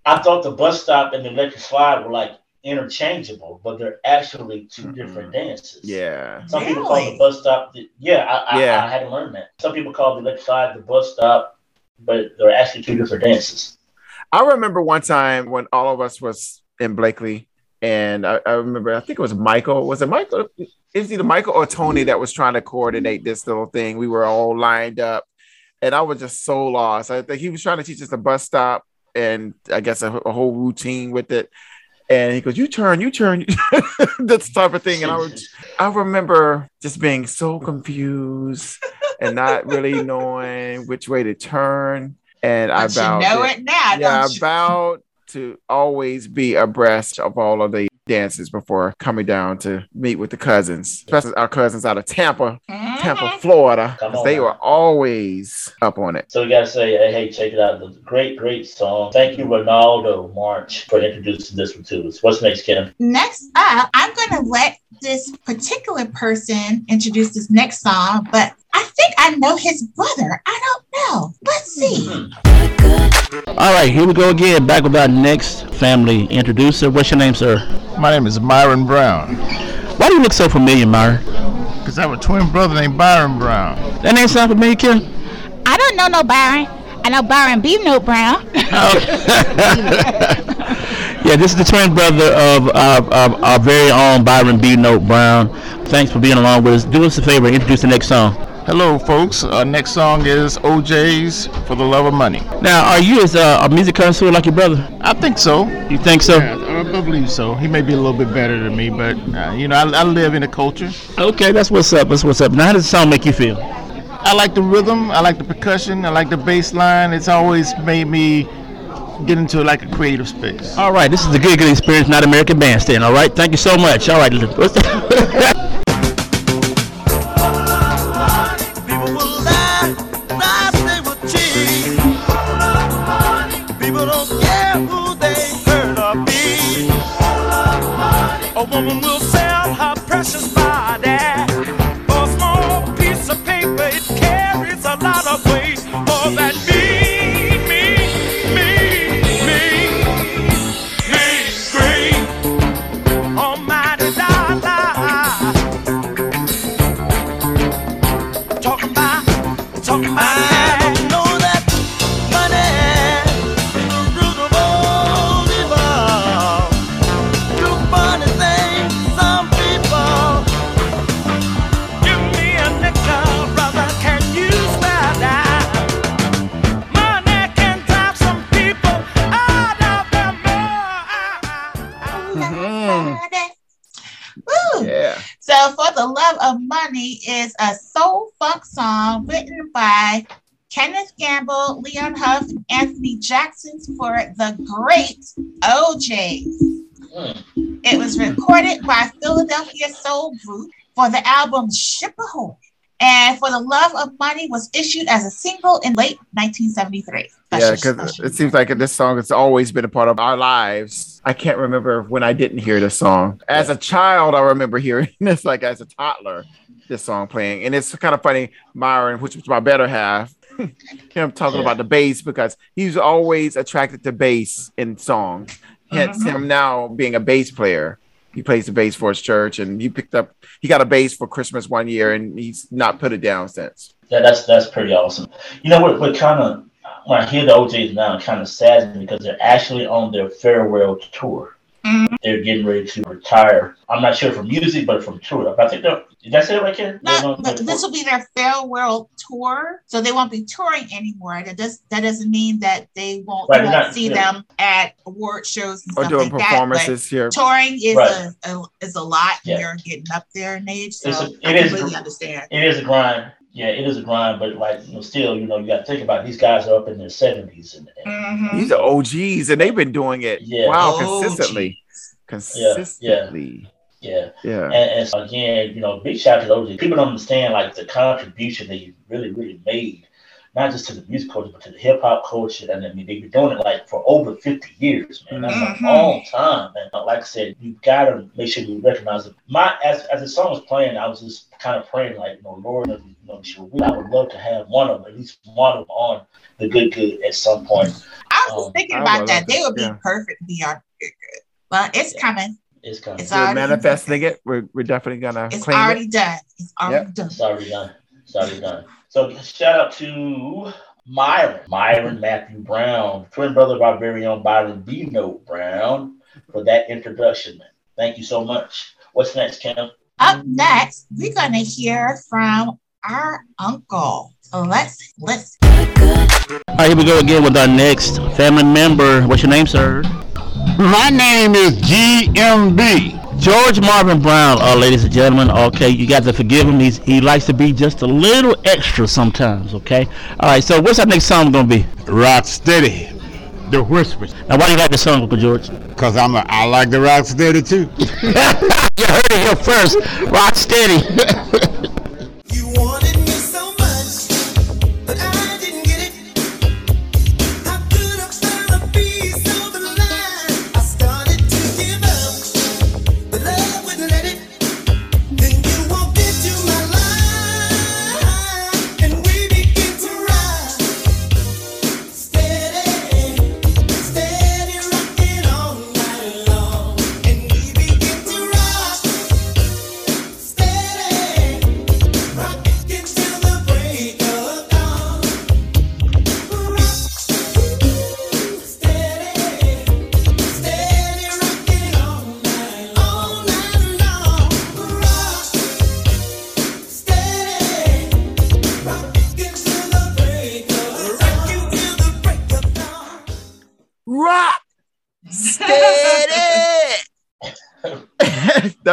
I thought the bus stop and the electric slide were like interchangeable, but they're actually 2 mm-hmm. different dances. Yeah. Some people call the bus stop. The, yeah, I, I, Yeah. I had to learn that. Some people call the electric slide the bus stop, but they're actually two different dances. I remember one time when all of us was in Blakely, and I, I remember I think it was Michael. Was it Michael? It was either Michael or Tony that was trying to coordinate this little thing. We were all lined up, and I was just so lost. I think he was trying to teach us the bus stop, and I guess a, a whole routine with it. And he goes, "You turn, you turn," this type of thing. And I was, I remember just being so confused and not really knowing which way to turn. And I But you about know it now, yeah, don't you? about to always be abreast of all of the dances before coming down to meet with the cousins, especially our cousins out of Tampa, Tampa, mm-hmm. Florida. On They now. were always up on it. So we gotta say, hey, hey, check it out. It's a great, great song. Thank you, Ronaldo March, for introducing this one to us. What's next, Kim? Next up, I'm going to let this particular person introduced this next song, but I think I know his brother. I don't know. Let's see. Hmm. All right, here we go again. Back with our next family introducer. What's your name, sir? My name is Myron Brown. Why do you look so familiar, Myron? Because I have a twin brother named Byron Brown. That name sound familiar, Kim? I don't know no Byron. I know Byron B. Note Brown. Yeah, this is the twin brother of our, of our very own Byron B. Note Brown. Thanks for being along with us. Do us a favor, introduce the next song. Hello, folks. Our next song is O'Jays For the Love of Money. Now, are you as uh, a music connoisseur like your brother? I think so. You think so? Yeah, I I believe so. He may be a little bit better than me, but uh, you know, I, I live in a culture. Okay, that's what's up. That's what's up. Now, how does the song make you feel? I like the rhythm. I like the percussion. I like the bass line. It's always made me get into like a creative space. All right, this is the Good Good Experience, not American Bandstand. All right, thank you so much. All right, what's Leon Huff, Anthony Jackson's for the great O'Jays. It was recorded by Philadelphia Soul Group for the album Ship Ahoy. And For the Love of Money was issued as a single in late 1973. Yeah, because it seems like this song has always been a part of our lives. I can't remember when I didn't hear this song. As a child, I remember hearing this, like as a toddler, this song playing. And it's kind of funny, Myron, which was my better half, him talking Yeah. about the bass because he's always attracted to bass in songs. Hence Mhm. him now being a bass player. He plays the bass for his church and he picked up, he got a bass for Christmas one year and he's not put it down since. Yeah, that's that's pretty awesome. You know what? What kind of when I hear the O'Jays now, it kind of saddens me because they're actually on their farewell tour. Mm-hmm. They're getting ready to retire. I'm not sure from music, but from tour. I think they're. Did I say it right, Ken? They're on But their this will be their farewell tour, so they won't be touring anymore. That does that doesn't mean that they won't, Right, won't not- see yeah. them at award shows and Or stuff doing like performances but here. Touring is Right. a, a is a lot. Yeah. when You're getting up there in age, so It's a, I it is completely gr- understand. It is a grind. Yeah, it is a grind, but like you know, still, you know, you got to think about it. these guys are up in their seventies, and, and mm-hmm. These are OGs and they've been doing it Yeah. wow OGs. consistently. Consistently. yeah, Yeah. And, and so again, you know, big shout out to those people don't understand like the contribution that you really, really made, not just to the music culture, but to the hip hop culture. And I mean, they've been doing it like for over 50 years, man. That's Mhm. a long time, man. Like I said, you gotta make sure you recognize it. My as as the song was playing, I was just kind of praying, like, you know, Lord, you know, I would love to have one of them, at least one of them on the good good at some point. I was just thinking about that. They would be yeah. perfect to be on Good Good. But it's coming. It's coming. It's We're already manifesting it. We're, we're definitely gonna It's claim already it. done. It's already Yep. done. It's already done. It's already done. So shout out to Myron, Myron Matthew Brown, twin brother of our very own Byron B. Note Brown, for that introduction. Man. Thank you so much. What's next, Kim? Up next, we're gonna hear from our uncle. So let's listen. All right, here we go again with our next family member. What's your name, sir? My name is GMB. George Marvin Brown, uh, ladies and gentlemen. Okay, you got to forgive him. He's, he likes to be just a little extra sometimes. Okay. All right. So what's our next song gonna be? Rock steady. The whispers. Now, why do you like the song, Uncle George? Cause I'm a, I like the rock steady too. you heard it here first. Rock steady.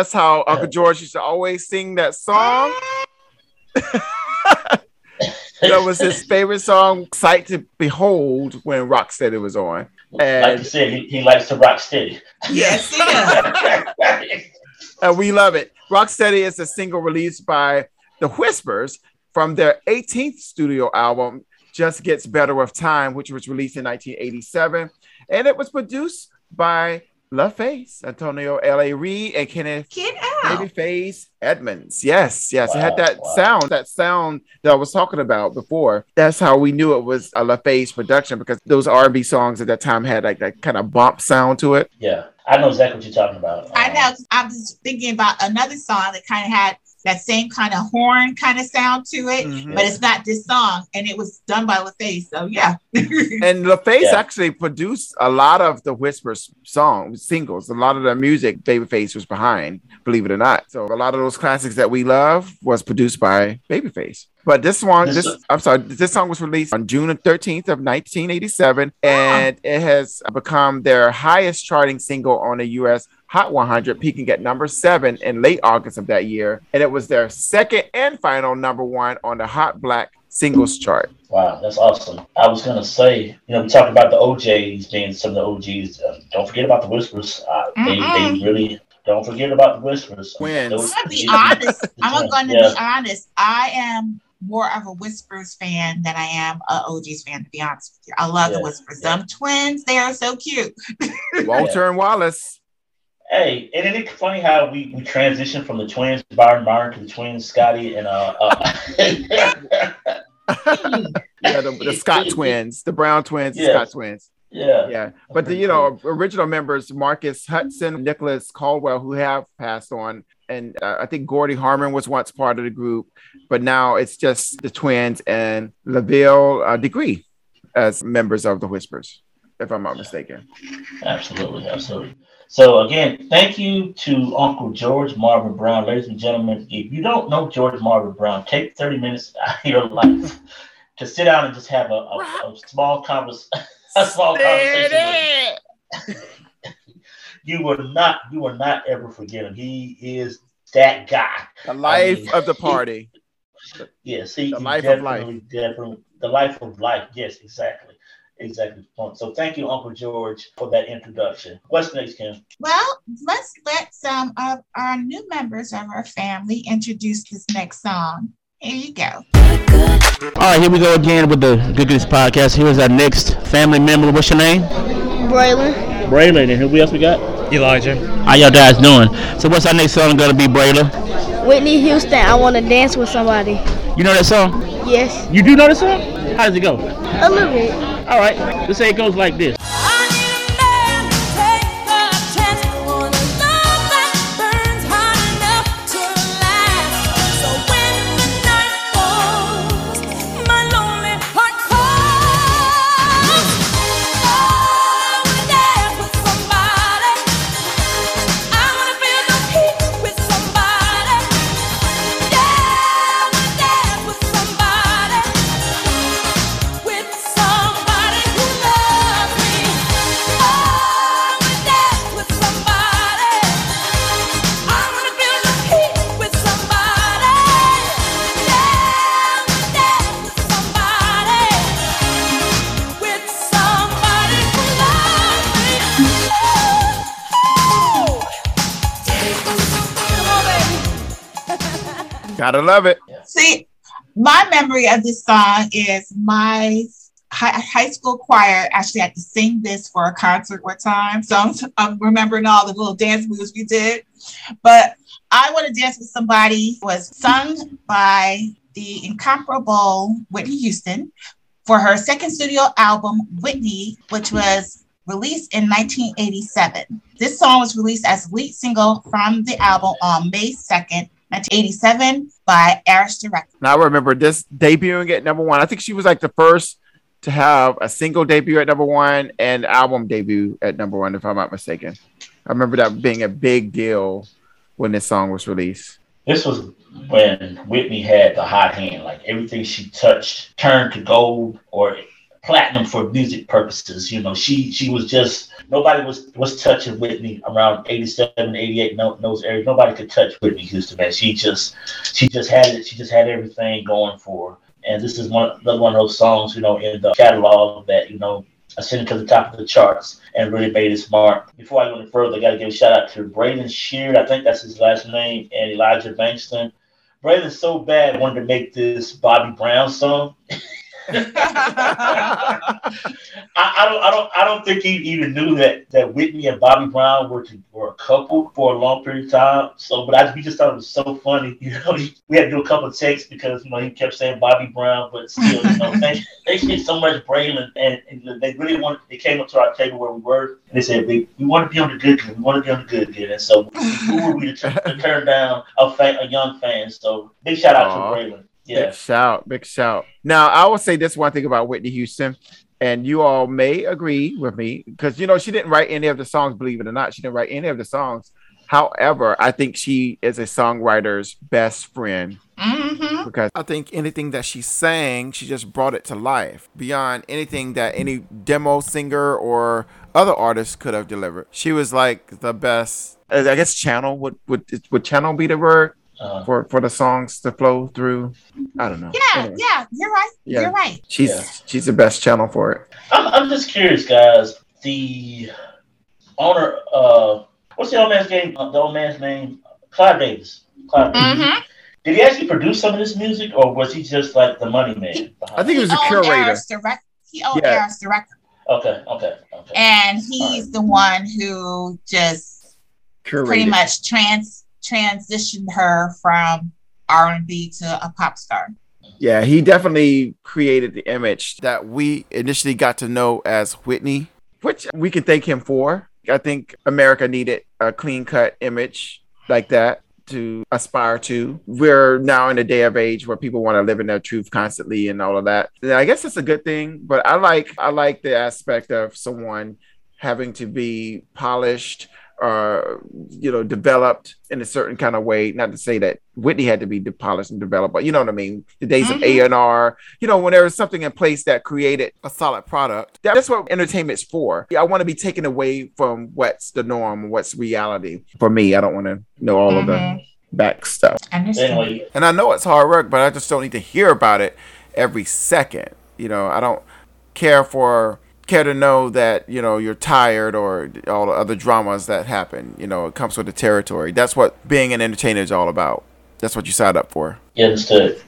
That's how Uncle George used to always sing that song. that was his favorite song, Sight to Behold, when rock Rocksteady was on. like And, you said, he, he likes to rock steady. Yes, he does. and we love it. Rock Rocksteady is a single released by The Whispers from their 18th studio album, Just Gets Better with Time, which was released in 1987. And it was produced by LaFace, Antonio L.A. Reid, and Kenneth Babyface Edmonds. Yes, yes. it had that wow. sound, that sound that I was talking about before. That's how we knew it was a LaFace production because those R&B songs at that time had like that kind of bump sound to it. Yeah, I know exactly what you're talking about. I um, know. 'cause I'm just thinking about another song that kind of had that same kind of horn kind of sound to it, Mhm. but it's not this song, and it was done by LaFace. So yeah, And LaFace Yeah. actually produced a lot of the Whispers songs, singles. A lot of the music Babyface was behind, believe it or not. So a lot of those classics that we love was produced by Babyface. But this one, This- this I'm sorry, this song was released on June 13th of 1987, and it has become their highest charting single on the U.S. Hot 100, peaking at number seven in late August of that year. And it was their second and final number one on the Hot Black Singles Chart. Wow, that's awesome. I was gonna say, you know, we talked about the O'Jays being some of the OGs. Uh, don't forget about the Whispers. Uh, they, they really don't forget about the Whispers. Twins. I'm gonna be honest. I'm going to Yeah. be honest. I am more of a Whispers fan than I am a OGs fan. To be honest with you, I love the Yeah, Whispers. Them twins, they are so cute. Walter and Wallace. Hey, and isn't it funny how we, we transitioned from the twins, Byron Byron, to the twins, Scotty and uh, uh Yeah, the, the Scott twins, the Brown twins, the Scott twins. yeah, Yeah, but the you know original members Marcus Hutson, Nicholas Caldwell, who have passed on, and uh, I think Gordy Harmon was once part of the group, but now it's just the twins and Leaveil uh, Degree as members of the Whispers, if I'm not mistaken. Absolutely, absolutely. So again, thank you to Uncle George Marvin Brown, ladies and gentlemen. If you don't know George Marvin Brown, take thirty minutes out of your life to sit down and just have a, a, a small convers a small conversation. you will not, you will not ever forget him. He is that guy. The life mean, of the party. Yes, he, The he life of life. definitely, definitely the life of life. Yes, exactly, exactly. the point. So thank you, Uncle George, for that introduction. What's next, Kim? Well, let's let some of our new members of our family introduce this next song. Here you go. All right, here we go again with the Good Goodies podcast. Here's our next family member. What's your name? Braylon. Braylon. And who else we got? Elijah. How y'all guys doing? So what's our next song gonna be, Braylon? Whitney Houston, I want to dance with somebody. You know that song? Yes. You do know the song? How does it go? A little bit. All right, let's say it goes like this. Gotta love it. See, my memory of this song is my high, high school choir actually had to sing this for a concert one time. So I'm, I'm remembering all the little dance moves we did. But I Want to Dance with Somebody was sung by the incomparable Whitney Houston for her second studio album, Whitney, which was released in 1987. This song was released as lead single from the album on May 2nd, 1987 by Arista Records. Now I remember this debuting at number one. I think she was like the first to have a single debut at number one and album debut at number one, if I'm not mistaken. I remember that being a big deal when this song was released. This was when Whitney had the hot hand. Like everything she touched turned to gold or platinum for music purposes. You know, she she was just nobody was was touching Whitney around 87, 88, no, those areas. Nobody could touch Whitney Houston, man. She just she just had it. She just had everything going for her. And this is one another one of those songs, you know, in the catalog that you know ascended to the top of the charts and really made its mark. Before I go any further, I got to give a shout out to Braden Sheard, I think that's his last name, and Elijah Bankston. Braden's so bad, wanted to make this Bobby Brown song. I, I don't, I don't, I don't think he even knew that that Whitney and Bobby Brown were to, were a couple for a long period of time. So, but I we just thought it was so funny. You know, we had to do a couple of takes because you know he kept saying Bobby Brown, but still, you know, they, thank you so much, Braylon, and, and they really wanted. They came up to our table where we were, and they said we, we want to be on the good. We want to be on the good, good. And so, who were we to, turn- to turn down a fan, a young fan? So, big shout out Aw. to Braylon. Yeah. Big shout, big shout. Now, I will say this one thing about Whitney Houston, and you all may agree with me because you know she didn't write any of the songs, believe it or not, she didn't write any of the songs. However, I think she is a songwriter's best friend. Mm-hmm. Mhm. because I think anything that she sang, she just brought it to life beyond anything that any demo singer or other artist could have delivered. She was like the best. I guess channel would would would channel be the word Uh, for for the songs to flow through. I don't know. Yeah, Anyway. yeah, you're right. Yeah. You're right. She's she's the best channel for it. I'm, I'm just curious, guys. The owner, uh, what's the old man's name? Uh, The old man's name, Clive Davis. Clive Davis. Mm-hmm. Did he actually produce some of this music, or was he just like the money man? I think he was a curator. Eros direct. He owned Yeah. Eros direct, Okay, okay, okay. and he's the one who just pretty much trans transitioned her from R and B to a pop star. Yeah, he definitely created the image that we initially got to know as Whitney, which we can thank him for. I think America needed a clean cut image like that to aspire to. We're now in a day of age where people want to live in their truth constantly and all of that. And I guess it's a good thing, but I like I like the aspect of someone having to be polished or you know developed in a certain kind of way. Not to say that whitney had to be de- polished and developed but you know what i mean? The days of Mhm. a&r you know when there was something in place that created a solid product. That's what entertainment's for. I want to be taken away from what's the norm what's reality. For me i don't want to know all of the back stuff. Anyway, and I know it's hard work, but I just don't need to hear about it every second. You know, I don't care for care to know that you know you're tired or all the other dramas that happen. You know, it comes with the territory. That's what being an entertainer is all about. That's what you signed up for. Yeah, understood.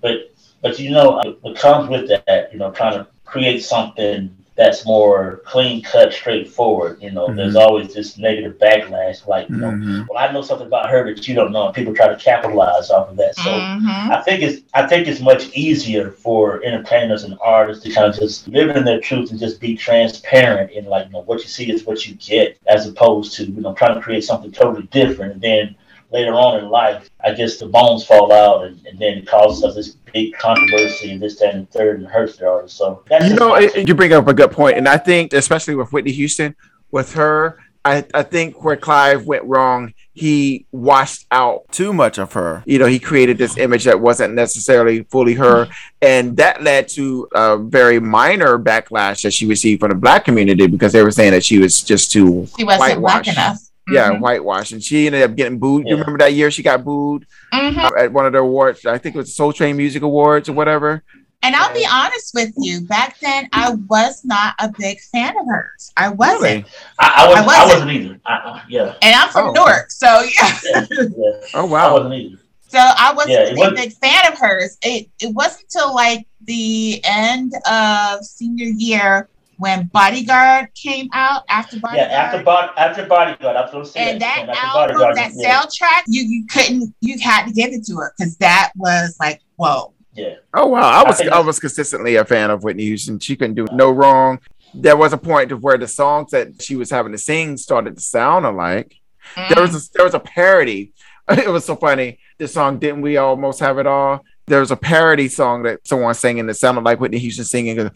But but you know what comes with that, you know, trying to create something that's more clean cut, straightforward. You know, there's Mhm. always this negative backlash, like you know, Mhm. well, I know something about her that you don't know, and people try to capitalize off of that. So Mhm. I think it's I think it's much easier for entertainers and artists to kind of just live in their truth and just be transparent and like you know what you see is what you get, as opposed to you know trying to create something totally different and then later on in life, I guess the bones fall out and, and then it causes us this big controversy and this, that, and the third and hurts the artist. So that's You know, it, you bring up a good point, and I think especially with Whitney Houston, with her, I, I think where Clive went wrong, he washed out too much of her. You know, he created this image that wasn't necessarily fully her, and that led to a very minor backlash that she received from the black community because they were saying that she was just too She wasn't black enough. Yeah, Mhm. whitewash, and she ended up getting booed. You remember that year she got booed Mhm. uh, at one of the awards? I think it was Soul Train Music Awards or whatever. And I'll be honest with you, back then I was not a big fan of hers. I wasn't. Really? I, I, wasn't, I, wasn't. wasn't either. I, I, yeah. And I'm from Oh. Newark, so yeah. yeah. Oh I wasn't either. So I wasn't Yeah, it a wasn't- big fan of hers. It it wasn't until like the end of senior year when Bodyguard came out after Bodyguard. Yeah, after bod- after bodyguard, I was going to say and that. that after album, Bodyguard, that yeah. soundtrack, you you couldn't you had to give it to her because that was like whoa. Yeah. Oh wow! I I was think I, was consistently a fan of Whitney Houston. She couldn't do no wrong. There was a point of where the songs that she was having to sing started to sound alike. Mm. There was a, there was a parody. It was so funny. The song "Didn't We Almost Have It All." There was a parody song that someone sang and it sounded like Whitney Houston singing.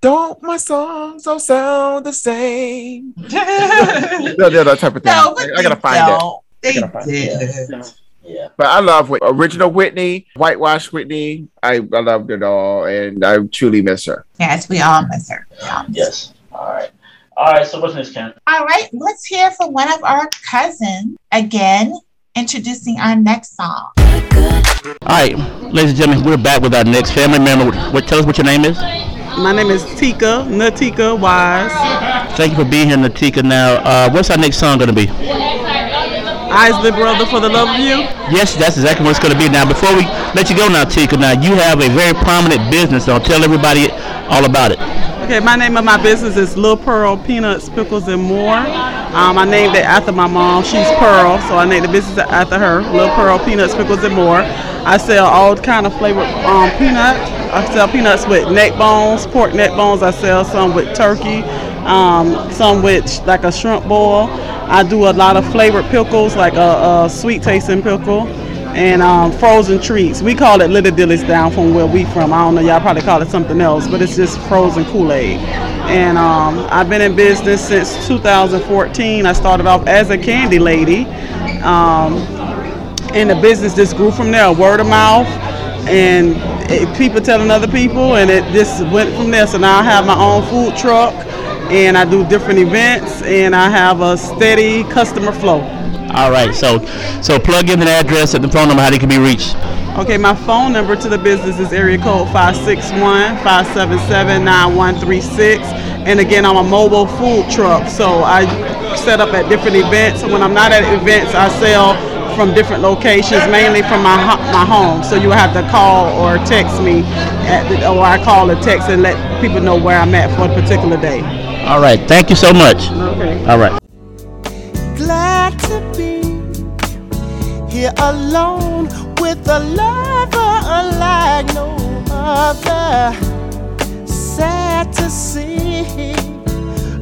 Don't my songs all sound the same? that, that- that type of thing. No, but I, I gotta find don't. it. They gotta find did. Yeah. Yeah. But I love Whit- original Whitney, whitewash Whitney. I, I loved it all, and I truly miss her. Yes, we all miss her. Yes. All right. All right. So what's next, Ken? All right, let's hear from one of our cousins again, introducing our next song. All right, ladies and gentlemen, we're back with our next family member. What, tell us what your name is. My name is Tika, Natika Wise. Thank you for being here, Natika. Now, uh, what's our next song going to be? Isley Brother for the Love of You. Yes, that's exactly what it's going to be. Now, before we let you go now, Tika, now you have a very prominent business, so tell everybody all about it. Okay, my name of my business is Little Pearl Peanuts, Pickles, and More. Um, I named it after my mom. She's Pearl, so I named the business after her. Little Pearl Peanuts, Pickles, and More. I sell all kind of flavored um, peanuts. I sell peanuts with neck bones, pork neck bones. I sell some with turkey, um, some with like a shrimp boil. I do a lot of flavored pickles, like a, a sweet tasting pickle and um, frozen treats. We call it Little Dillies down from where we from. I don't know, y'all probably call it something else, but it's just frozen Kool-Aid. And um, I've been in business since 2014. I started off as a candy lady. Um, and the business just grew from there, word of mouth. and it, people telling other people, and it just went from there. So now I have my own food truck, and I do different events, and I have a steady customer flow. All right, so so plug in the address and the phone number how they can be reached. Okay, my phone number to the business is area code 561-577-9136. And again, I'm a mobile food truck, so I set up at different events. When I'm not at events, I sell from different locations, mainly from my my home. So you have to call or text me, at the, or I call or text and let people know where I'm at for a particular day. All right, thank you so much. Okay. All right. glad to be here alone with a lover unlike no other. Sad to see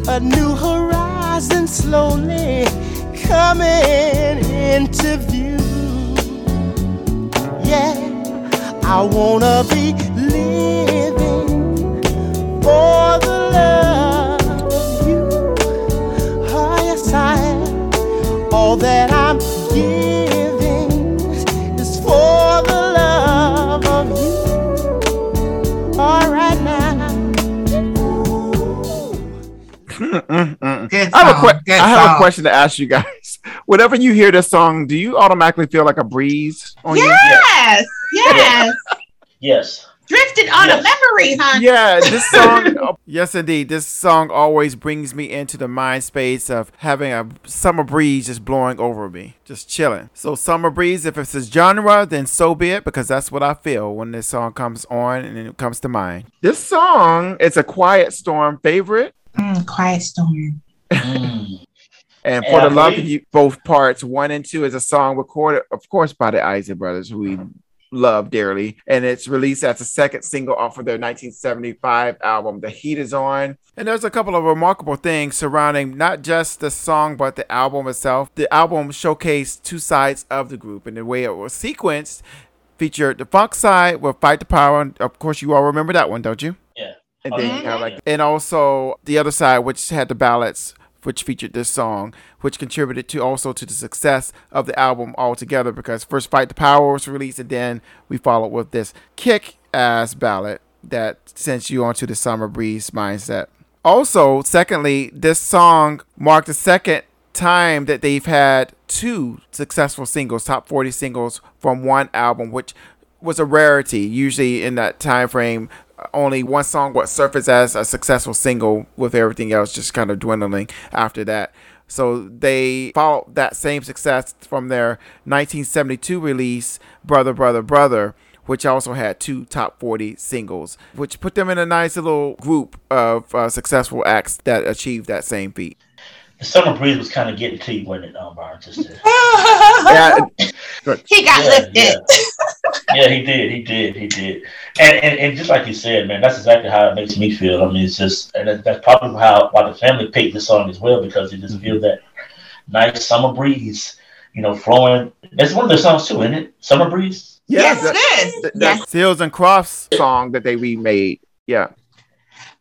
a new horizon slowly coming into view. Yeah, I wanna be living for the love of you. Oh, yes, I. All that I'm I have a que- I have a question to ask you guys. Whenever you hear this song, do you automatically feel like a breeze on you? Yes, yes. Yes. Drifted on a memory, huh? Yeah, this song. oh, yes, indeed. This song always brings me into the mind space of having a summer breeze just blowing over me, just chilling. So, summer breeze, if it's a genre, then so be it, because that's what I feel when this song comes on and it comes to mind. This song is a Quiet Storm favorite. Mm, Quiet Storm. And And for I the love of you, both parts one and two is a song recorded, of course, by the Isley Brothers, who we love dearly. And it's released as a second single off of their 1975 album, The Heat Is On. And there's a couple of remarkable things surrounding not just the song, but the album itself. The album showcased two sides of the group, and the way it was sequenced featured the funk side with Fight the Power. And of course, you all remember that one, don't you? And Oh, then like, and also the other side, which had the ballads, which featured this song, which contributed to also to the success of the album altogether. Because first "Fight the Power" was released, and then we followed with this kick-ass ballad that sends you onto the summer breeze mindset. Also, secondly, this song marked the second time that they've had two successful singles, top 40 singles from one album, which was a rarity. Usually in that time frame, only one song would surface as a successful single, with everything else just kind of dwindling after that. So they followed that same success from their 1972 release, Brother, Brother, Brother, which also had two top 40 singles, which put them in a nice little group of uh, successful acts that achieved that same feat. The summer breeze was kind of getting to you, wasn't it, um, Byron? Just to, yeah. He got Yeah, lifted. yeah, he did, he did, he did. And, and and just like you said, man, that's exactly how it makes me feel. I mean, it's just, and that's probably how why the family picked this song as well because they just feel that nice summer breeze, you know, flowing. That's one of their songs too, isn't it? Summer breeze. Yes, it is. Th- That's Seals and Crofts song that they remade. Yeah,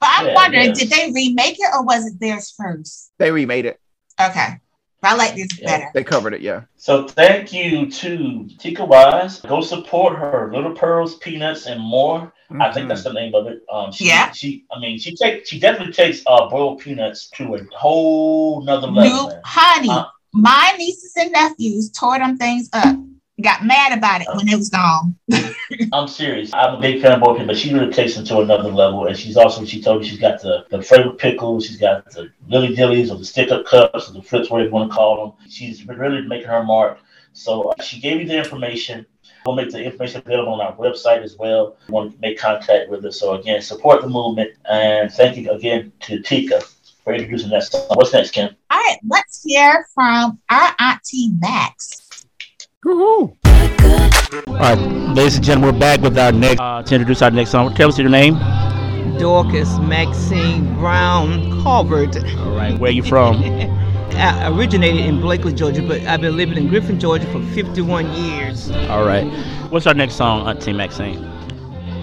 But I'm Yeah, wondering, yeah. did they remake it or was it theirs first? they remade it. Okay. I like this better. They covered it. Yeah. So thank you to Tika Wise. Go support her, Little Pearls, Peanuts, and more. I think that's the name of it. Um, she, Yeah. She, I mean, she take, she definitely takes uh boiled peanuts to a whole nother level. New honey, Uh, my nieces and nephews tore them things up. Got mad about it when it was gone. I'm serious. I'm a big fan of peanuts, but she really takes it to another level. And she's also, she told me she's got the, the flavored pickles, she's got the lily dillies or the stick up cups or the flips, whatever you want to call them. She's been really making her mark. So uh, she gave you the information. We'll make the information available on our website as well. You want to make contact with us. So again, support the movement. And thank you again to Tika for introducing that song. What's next, Kim? All right, let's hear from our auntie Max. Woohoo! All right, ladies and gentlemen, we're back with our next uh, to introduce our next song. Tell us your name. Dorcas Maxine Brown Calvert. All right, where you from? I originated in Blakely, Georgia, but I've been living in Griffin, Georgia for 51 years. All right, what's our next song, Auntie Maxine?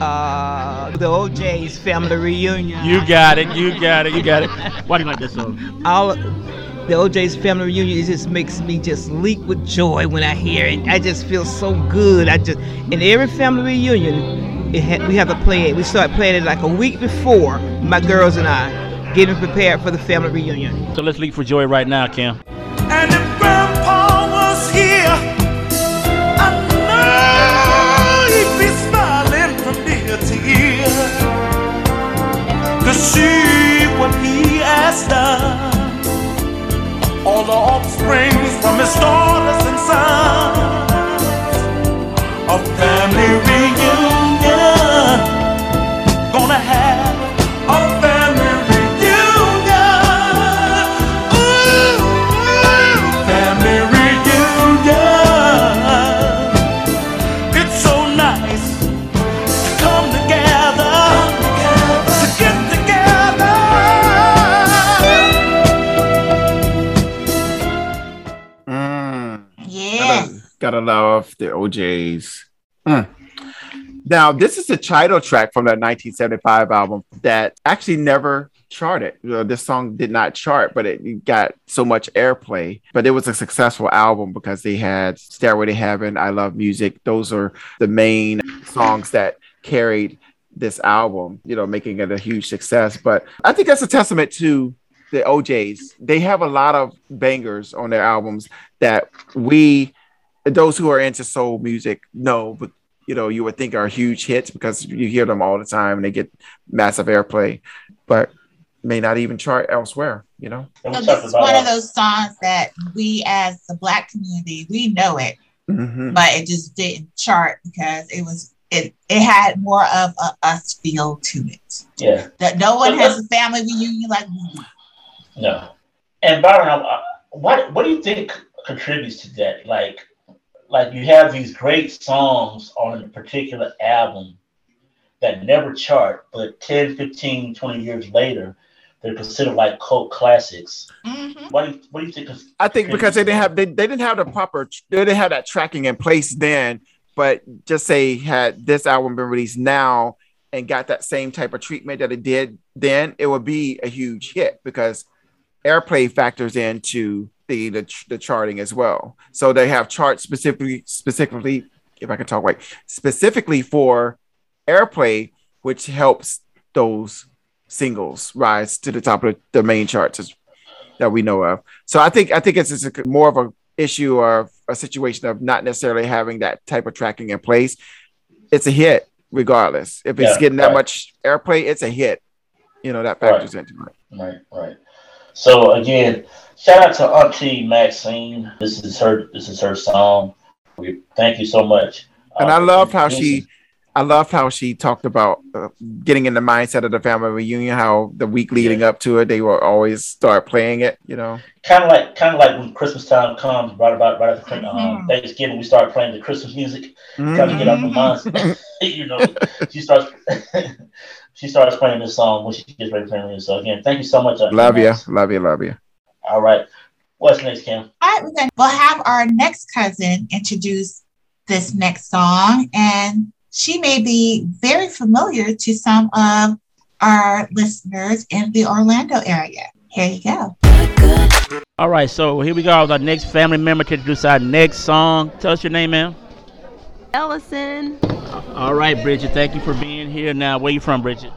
Uh, the O'Jays family reunion. You got it. You got it. You got it. Why do you like this song? All the O'Jays family reunion, it just makes me just leap with joy when I hear it. I just feel so good. I just in every family reunion, it ha- we have to plan it. We start planning it like a week before my girls and I getting prepared for the family reunion. So let's leap for joy right now, Kim. And if Grandpa was here, I know he'd be smiling from ear to ear to see what he has done. From O'Jays. Mm. Now, this is the title track from that 1975 album that actually never charted. You know, this song did not chart, but it got so much airplay. But it was a successful album because they had Stairway to Heaven, I Love Music. Those are the main songs that carried this album, you know, making it a huge success. But I think that's a testament to the O'Jays. They have a lot of bangers on their albums that we, those who are into soul music, know, but you know, you would think are huge hits because you hear them all the time and they get massive airplay, but may not even chart elsewhere, you know? So this is one of those songs that we as the black community, we know it, Mhm. but it just didn't chart because it was it it had more of a us feel to it. Yeah. That no one has a family reunion like we do. No. And Byron, I- I- what what do you think contributes to that? Like, like you have these great songs on a particular album that never chart, but 10, 15, 20 years later, they're considered like cult classics. Mm-hmm. What do you, what do you think? Of, I think because they didn't have they, they didn't have the proper they didn't have that tracking in place then, but just say had this album been released now and got that same type of treatment that it did then, it would be a huge hit because airplay factors into the the, the charting as well. So they have charts specifically specifically if I can talk right specifically for airplay, which helps those singles rise to the top of the, main charts as, that we know of. So I think I think it's, it's a, more of a issue or a situation of not necessarily having that type of tracking in place. It's a hit regardless. If it's Yeah, getting that right. much airplay, it's a hit. You know that factors into it. Right, right. So again, shout out to Auntie Maxine. This is her. This is her song. We thank you so much. And uh, I loved how she, I love how she talked about uh, getting in the mindset of the family reunion. How the week leading up to it, they will always start playing it. You know, kind of like kind of like when Christmas time comes, right about right after Mm-hmm. um, Thanksgiving, we start playing the Christmas music, kind of get Mm-hmm. the minds. you know, she starts she starts playing this song when she gets ready for the So again, thank you so much. Auntie love you, love you, love you. All right, what's next, Kim? All right, we're gonna, we'll have our next cousin introduce this next song, and she may be very familiar to some of our listeners in the Orlando area. Here you go. All right, so here we go with our next family member to introduce our next song. Tell us your name, ma'am. Ellison. All right, Bridget. Thank you for being here. Now, where you from, Bridget?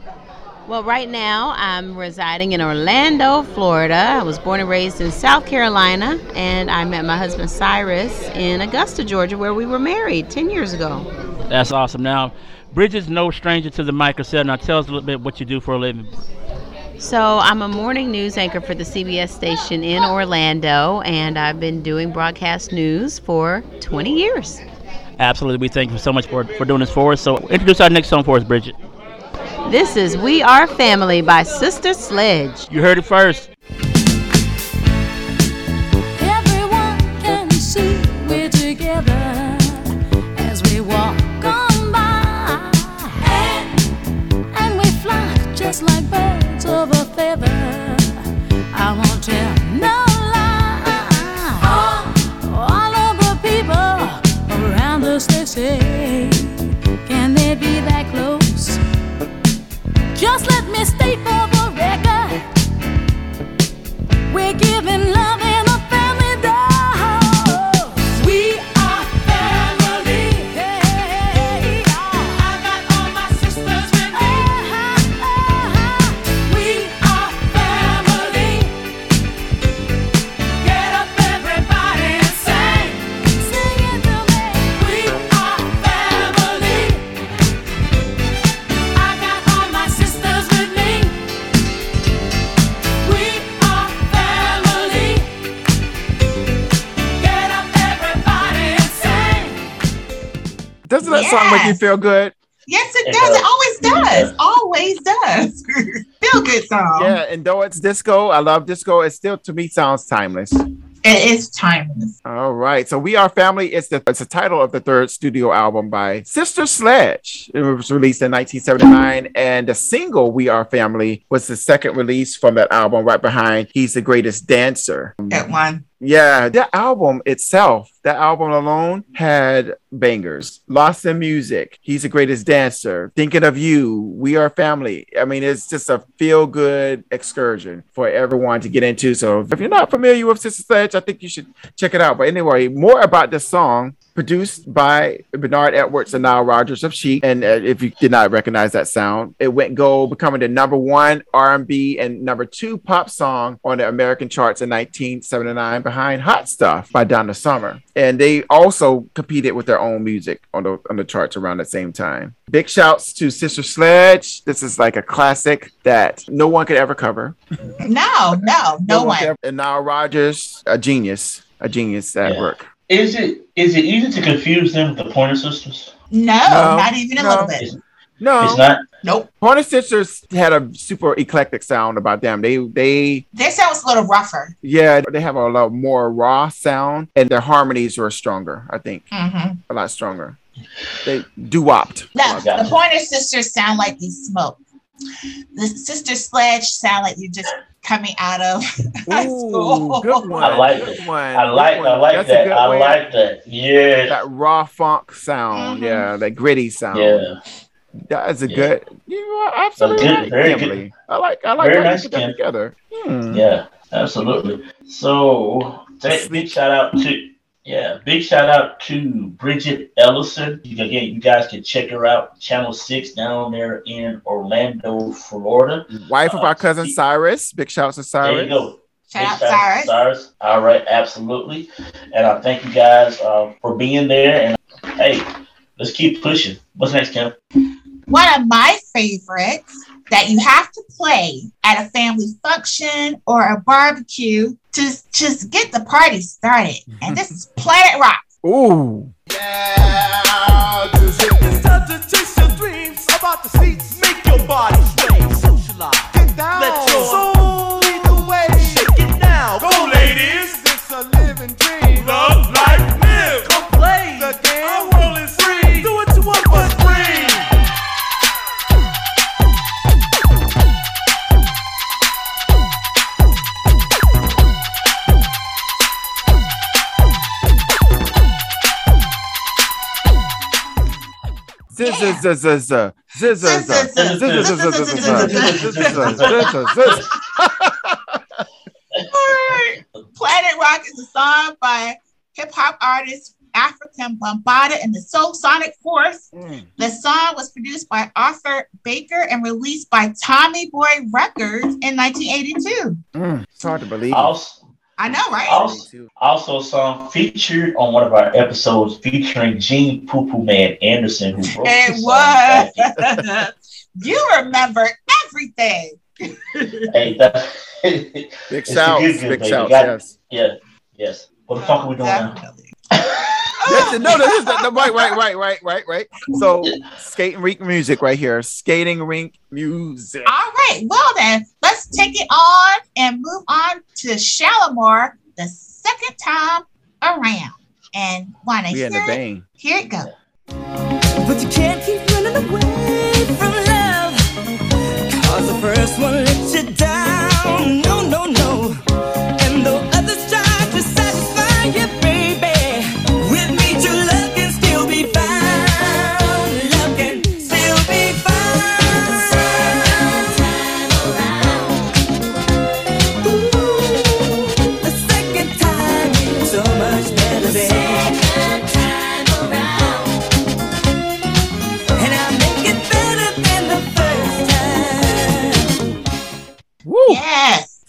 Well, right now I'm residing in Orlando, Florida. I was born and raised in South Carolina, and I met my husband Cyrus in Augusta, Georgia, where we were married 10 years ago. That's awesome. Now, Bridget's no stranger to the microphone. Now, tell us a little bit what you do for a living. So, I'm a morning news anchor for the CBS station in Orlando, and I've been doing broadcast news for 20 years. Absolutely. We thank you so much for, for doing this for us. So, introduce our next song for us, Bridget. This is We Are Family by Sister Sledge. You heard it first. Just Doesn't that song make you feel good? Yes, it It does. does. It always does. Always does. Feel good song. Yeah, and though it's disco, I love disco. It still to me sounds timeless. It is timeless. All right, so we are family. It's the it's the title of the third studio album by Sister Sledge. It was released in 1979, and the single "We Are Family" was the second release from that album, right behind "He's the Greatest Dancer." That one. Yeah, that album itself, that album alone had bangers. Lost in Music, He's the Greatest Dancer, Thinking of You, We Are Family. I mean, it's just a feel good excursion for everyone to get into. So if you're not familiar with Sister Sledge, I think you should check it out. But anyway, more about this song. Produced by Bernard Edwards and Nile Rodgers of Chic, and uh, if you did not recognize that sound, it went gold, becoming the number one R&B and number two pop song on the American charts in 1979, behind "Hot Stuff" by Donna Summer. And they also competed with their own music on the on the charts around the same time. Big shouts to Sister Sledge. This is like a classic that no one could ever cover. No, no, no, one. could ever- and Nile Rodgers, a genius, a genius at Yeah. work. Is it is it easy to confuse them with the Pointer Sisters? No, No, not even a no. little bit. It's, No, it's not. Nope. Pointer Sisters had a super eclectic sound about them. They they Their sound was a little rougher. yeah, they have a lot more raw sound and their harmonies were stronger, I think. hmm A lot stronger. They doo-wopped. No, the Pointer Sisters sound like they smoke. The Sister Sledge salad you're just coming out of high school. good one. I like Good it. one. I like Good I like That's that. I way- like that. Yeah. that raw funk sound. Yeah, that gritty sound. Yeah. That is a Yeah. good. You are absolutely good- right, very good. I like I like Very how you nice, put that together. Hmm. Yeah, absolutely. So, take, a big shout out to yeah, big shout out to Bridget Ellison. You again, you guys can check her out. Channel Six down there in Orlando, Florida. Wife of our cousin Cyrus. Big shouts to Cyrus. There you go. Shout Big out shout Cyrus. Cyrus. All right, absolutely. And I thank you guys uh, for being there. And hey, let's keep pushing. What's next, Kim? One of my favorites that you have to play at a family function or a barbecue to just get the party started. And this is Planet Rock. Ooh. It's Planet Rock is a song by hip hop artist Afrika Bambaataa and the Soulsonic Force. The song was produced by Arthur Baker and released by Tommy Boy Records in 1982. Mm, It's hard to believe. Also, I know, right? also, also a song featured on one of our episodes featuring Gene Poo Poo Man Anderson, who wrote It the song. was. you remember everything. Hey, that, Big it's the shouts. good, good, Big baby. shouts. Got- Yes. Yeah, yes. What the fuck are we doing now? Yes, no, this is the, the- right, right, right, right, right, right. So, skating rink music right here. Skating rink music. All right. Well, then, let's take it on and move on to Shalamar the second time around. And want to We hear it? Here it goes.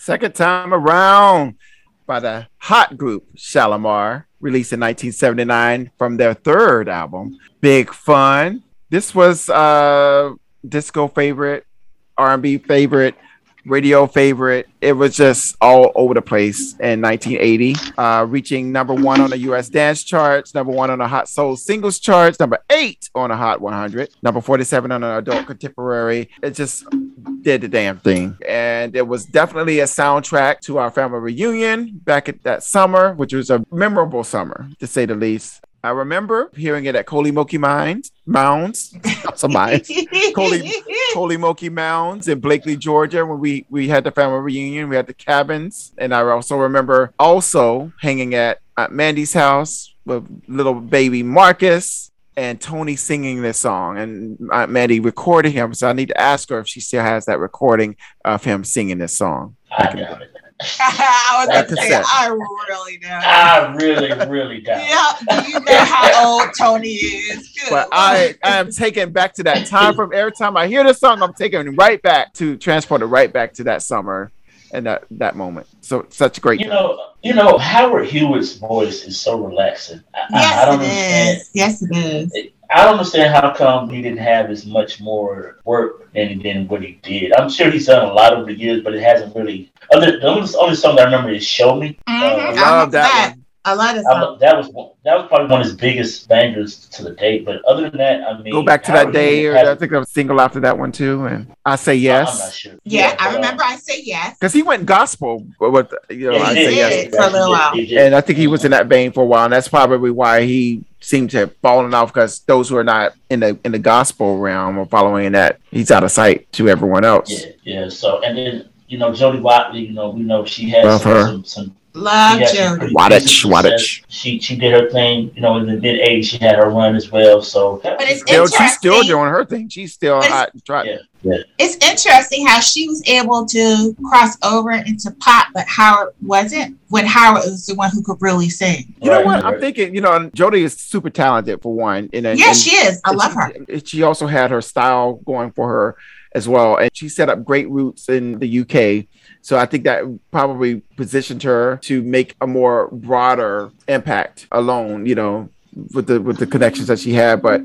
Second time around by the hot group Shalamar, released in 1979 from their third album, Big Fun. This was uh disco favorite, R&B favorite, radio favorite. It was just all over the place in 1980, uh, reaching number one on the U.S. dance charts, number one on the Hot Soul singles charts, number eight on the Hot 100, number 47 on the Adult Contemporary. It just did the damn thing, and it was definitely a soundtrack to our family reunion back at that summer, which was a memorable summer to say the least. I remember hearing it at Kolomoki Mines, Mounds, some mines, Coley, Kolomoki Mounds in Blakely, Georgia, when we we had the family reunion. We had the cabins, and I also remember also hanging at Aunt Mandy's house with little baby Marcus and Tony singing this song, and Aunt Mandy recorded him. So I need to ask her if she still has that recording of him singing this song. I doubt it. I was gonna say. I really don't. I really, really doubt it. Yeah, do you know how old Tony is? Good But I, I am taken back to that time from every time I hear this song, I'm taken right back to transported right back to that summer and that that moment. So such great. You know, you know, Howard Hewitt's voice is so relaxing. I, I- Yes, I don't it understand. is. Yes, it is. I don't understand how come he didn't have as much more work than than what he did. I'm sure he's done a lot over the years, but it hasn't really. Other the only, only song that I remember is "Show Me." Mhm, Uh, I love that. one. I love that I that was that was probably one of his biggest bangers to the date. But other than that, I mean, Go back to that day, Hewitt or I think I was single after that one too. And I say I'm not yes sure. Yeah, I but, uh, remember I say yes. because he went gospel. With you know, Yeah, I say he yes. for a little while. And I think he was in that vein for a while, and that's probably why he seemed to have fallen off. Because those who are not in the in the gospel realm or following that, he's out of sight to everyone else. Yeah, yeah. So and then you know Jody Watley, you know we know she has some, some, some Love she had some Jodie. pretty Waddich, decent Waddich. success. She she did her thing, you know, in the mid '80s. She had her run as well. So But it's Still, she's still doing her thing. She's still it's- hot. Yeah, yeah. It's interesting how she was able to cross over into pop, but Howard wasn't. When Howard was the one who could really sing. You know Right, what? I'm thinking. You know, Jodie is super talented for one. And, and Yeah, and- she is. I love she- her. and She also had her style going for her as well, and she set up great roots in the UK. So I think that probably positioned her to make a more broader impact alone. You know, with the with the connections that she had, but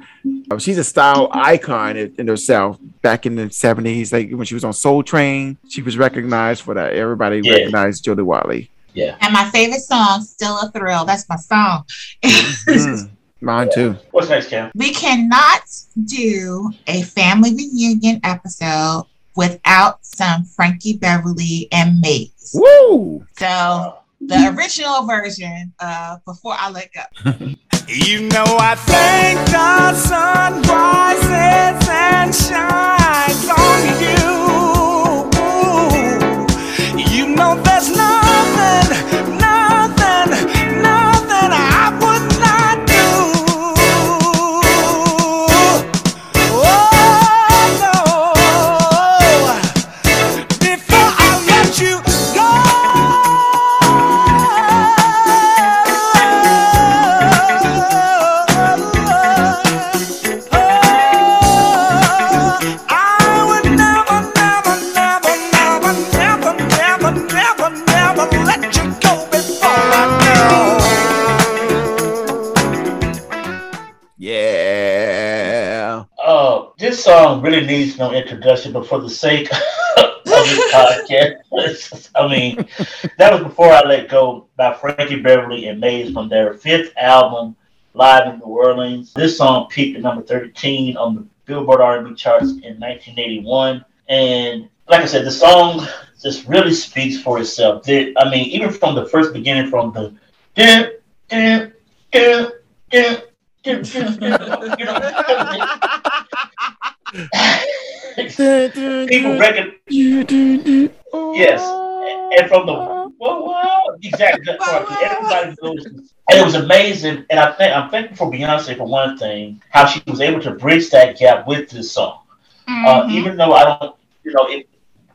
uh, she's a style icon in, in herself. Back in the '70s, like when she was on Soul Train, she was recognized for that. Everybody Yeah. recognized Jody Watley. yeah. And my favorite song, Still a Thrill. That's my song. Mm, mine too. What's next, Cam? we cannot do a family reunion episode without some Frankie Beverly and Maze. Woo! So the original version of Before I Let Go. You know I thank the sun rises and shines on you. You know there's nothing, nothing, nothing this song really needs no introduction, but for the sake of this podcast, I mean, that was before I let go by Frankie Beverly and Maze from their fifth album, Live in New Orleans. This song peaked at number 13 on the Billboard R&B charts in 1981, and like I said, the song just really speaks for itself. The- I mean, even from the first beginning, from the dun, dun, dun, you know, people reckon yes, and from the whoa, whoa, exactly that part. Everybody knows, and it was amazing. And I think I'm thankful for Beyonce for one thing, how she was able to bridge that gap with this song. Uh, even though I don't, you know, it,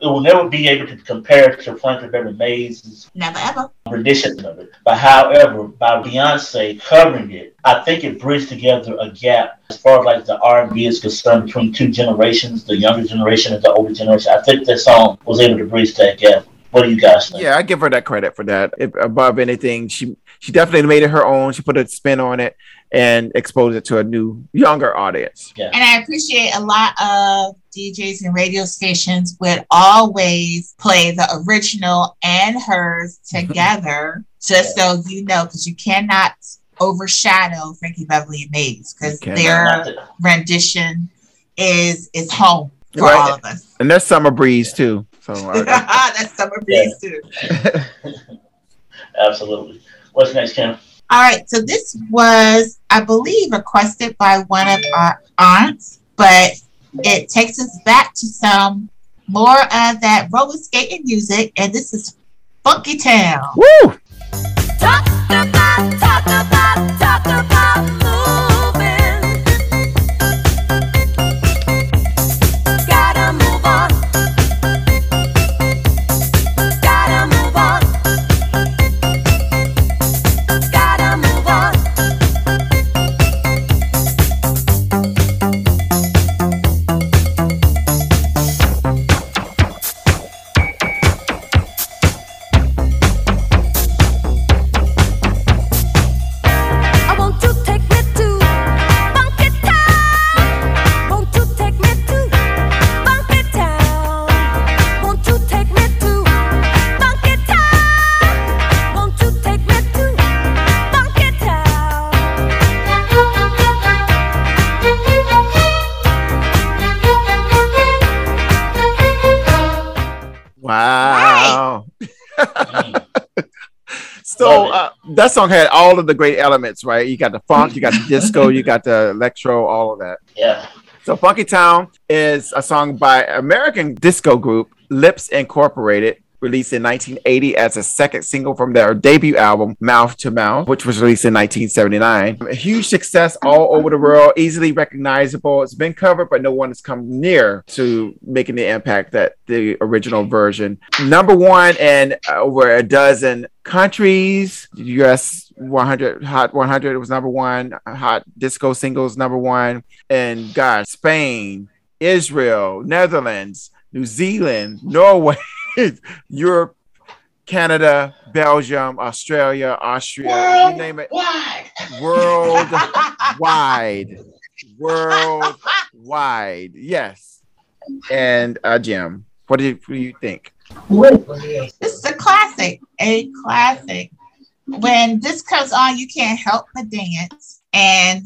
it will never be able to compare it to Frankie Beverly Maze' Never ever. rendition of it. But however, by Beyonce covering it, I think it bridged together a gap as far as like the R and B is concerned between two generations, the younger generation and the older generation. I think this song was able to bridge that gap. What do you guys think? Yeah, I give her that credit for that. If, above anything, she she definitely made it her own. She put a spin on it, and expose it to a new younger audience. Yeah. And I appreciate a lot of DJs and radio stations would always play the original and hers together, just so you know, because you cannot overshadow Frankie Beverly and Maze because their rendition is is home for Right. all of us. And there's Summer Breeze too. So That's summer breeze too. Absolutely. What's next, Kim? All right, so this was, I believe, requested by one of our aunts, but it takes us back to some more of that roller skating music, and this is Funky Town. Woo! Gotta that song had all of the great elements, right? You got the funk, you got the disco, you got the electro, all of that. Yeah. So Funky Town is a song by American disco group Lipps Incorporated, released in 1980 as a second single from their debut album Mouth to Mouth, which was released in 1979. A huge success all over the world, easily recognizable. It's been covered, but no one has come near to making the impact that the original version. Number one in over a dozen countries, US 100 Hot 100 was number one, Hot Disco Singles number one, and gosh, Spain, Israel, Netherlands, New Zealand, Norway, Europe, Canada, Belgium, Australia, Austria, you name it. Worldwide. Worldwide. Yes. And uh, Jim, what do you, what do you think? This is a classic, a classic. When this comes on, you can't help but dance. And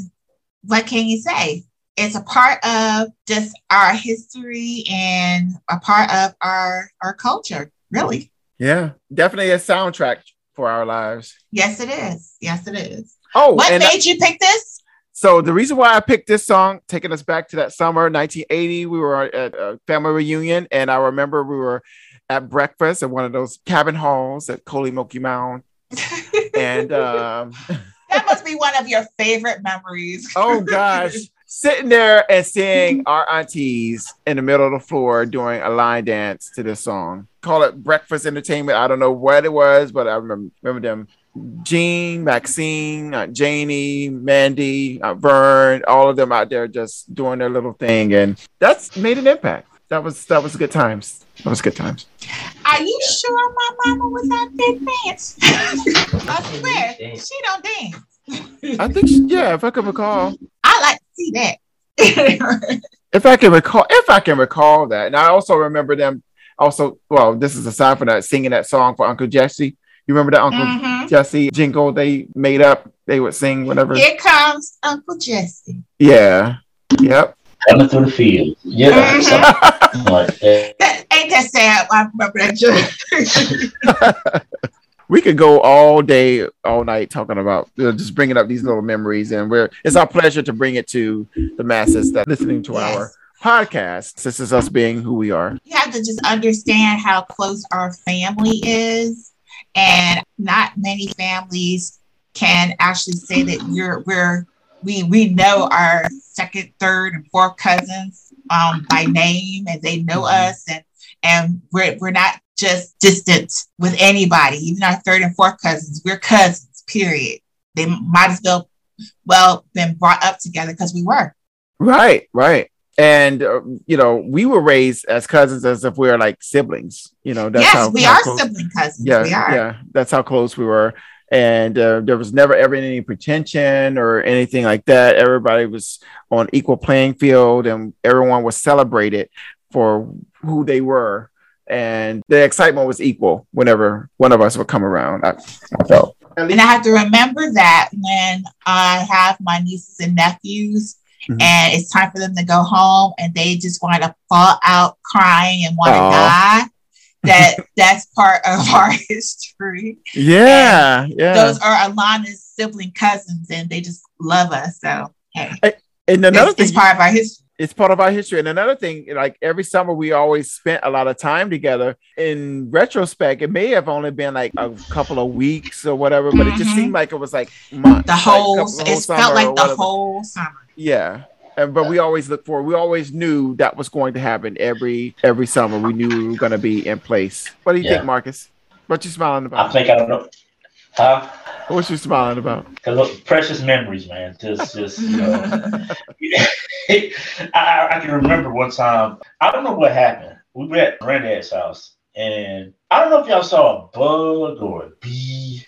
what can you say? It's a part of just our history and a part of our our culture, really. Yeah, definitely a soundtrack for our lives. Yes, it is. Yes, it is. Oh, what made you pick this? So the reason why I picked this song, taking us back to that summer 1980, we were at a family reunion, and I remember we were at breakfast at one of those cabin halls at Kolomoki Mound, and um, That must be one of your favorite memories. oh gosh, sitting there and seeing our aunties in the middle of the floor doing a line dance to this song. Call it breakfast entertainment. I don't know what it was, but I remember, remember them. Jean, Maxine, uh, Janie, Mandy, uh, Vern, all of them out there just doing their little thing, and that's made an impact. That was that was good times. That was good times. Are you sure my mama was out there dancing? I swear, she don't dance. I think she- yeah, if I can recall, I like to see that. if I can recall, if I can recall that, and I also remember them. Also, well, this is aside from that singing that song for Uncle Jesse. You remember that Uncle Mhm. Jesse jingle they made up? They would sing whenever. Here comes Uncle Jesse. Yeah. Yep. Coming through the field. Yeah. something like that. That, ain't that sad? I remember that joke. we could go all day, all night talking about you know, just bringing up these little memories, and we're it's our pleasure to bring it to the masses that listening to our podcast. This is us being who we are. you have to just understand how close our family is, and not many families can actually say that you're we're we we know our second, third, and fourth cousins um, by name, and they know us, and and we're we're not just distant with anybody, even our third and fourth cousins. We're cousins. Period. They might as well well been brought up together because we were. Right, right. And uh, you know, we were raised as cousins as if we were like siblings. You know, that's yes, how we how are close- sibling cousins. Yeah, we are. yeah. That's how close we were. and uh, there was never ever any pretension or anything like that. Everybody was on equal playing field, and everyone was celebrated for who they were, and the excitement was equal whenever one of us would come around. I, I felt. And I have to remember that when I have my nieces and nephews Mhm. and it's time for them to go home and they just want to fall out crying and want to die. That that's part of our history. Yeah, yeah. Those are Alana's sibling cousins and they just love us. So hey. And another It's- thing, it's part of our history. It's part of our history. And another thing, like every summer, we always spent a lot of time together. In retrospect, it may have only been like a couple of weeks or whatever, but it just Mhm. seemed like it was like months. The like whole couple- the whole it felt summer or like the whole summer. Yeah. And, but we always look for. We always knew that was going to happen every every summer. We knew we were going to be in place. What do you Yeah. think, Marcus? What you smiling about? I think I don't know. Huh? What you smiling about? Cause look, precious memories, man. Just, just you know. I, I I can remember one time. I don't know what happened. We were at granddad's house, and I don't know if y'all saw a bug or a bee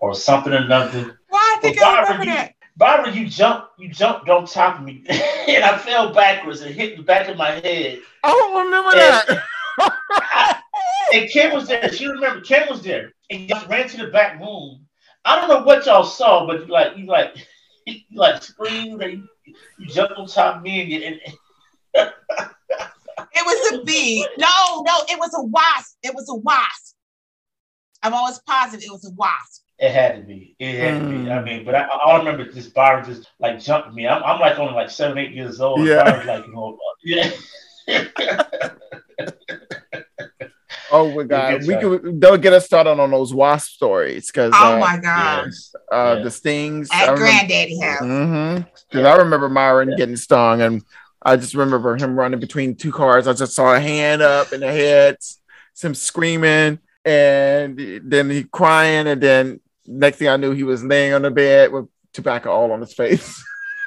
or something or nothing. Why I think I Barbara, remember you- that. Barbara, you jumped, you jumped on top of me, and I fell backwards and hit the back of my head. I don't remember that. and Kim was there. She remember Kim was there, and y'all ran to the back room. I don't know what y'all saw, but you like, you like, you like screamed, and you, you jumped on top of me, and, you, and It was a bee. No, no, it was a wasp. It was a wasp. I'm always positive it was a wasp. It had to be. It had to be. I mm. mean, but I, I all remember this Byron just like jumped me. I'm, I'm like only like seven, eight years old. Yeah. Byron's like, you know, yeah. Oh my god, we time. could don't get us started on those wasp stories because Oh my God. uh, Yeah. the stings At Granddaddy house. Mm-hmm. Because I remember Myron getting stung, and I just remember him running between two cars. I just saw a hand up in the head, some screaming, and then he crying, and then next thing I knew, he was laying on the bed with tobacco all on his face.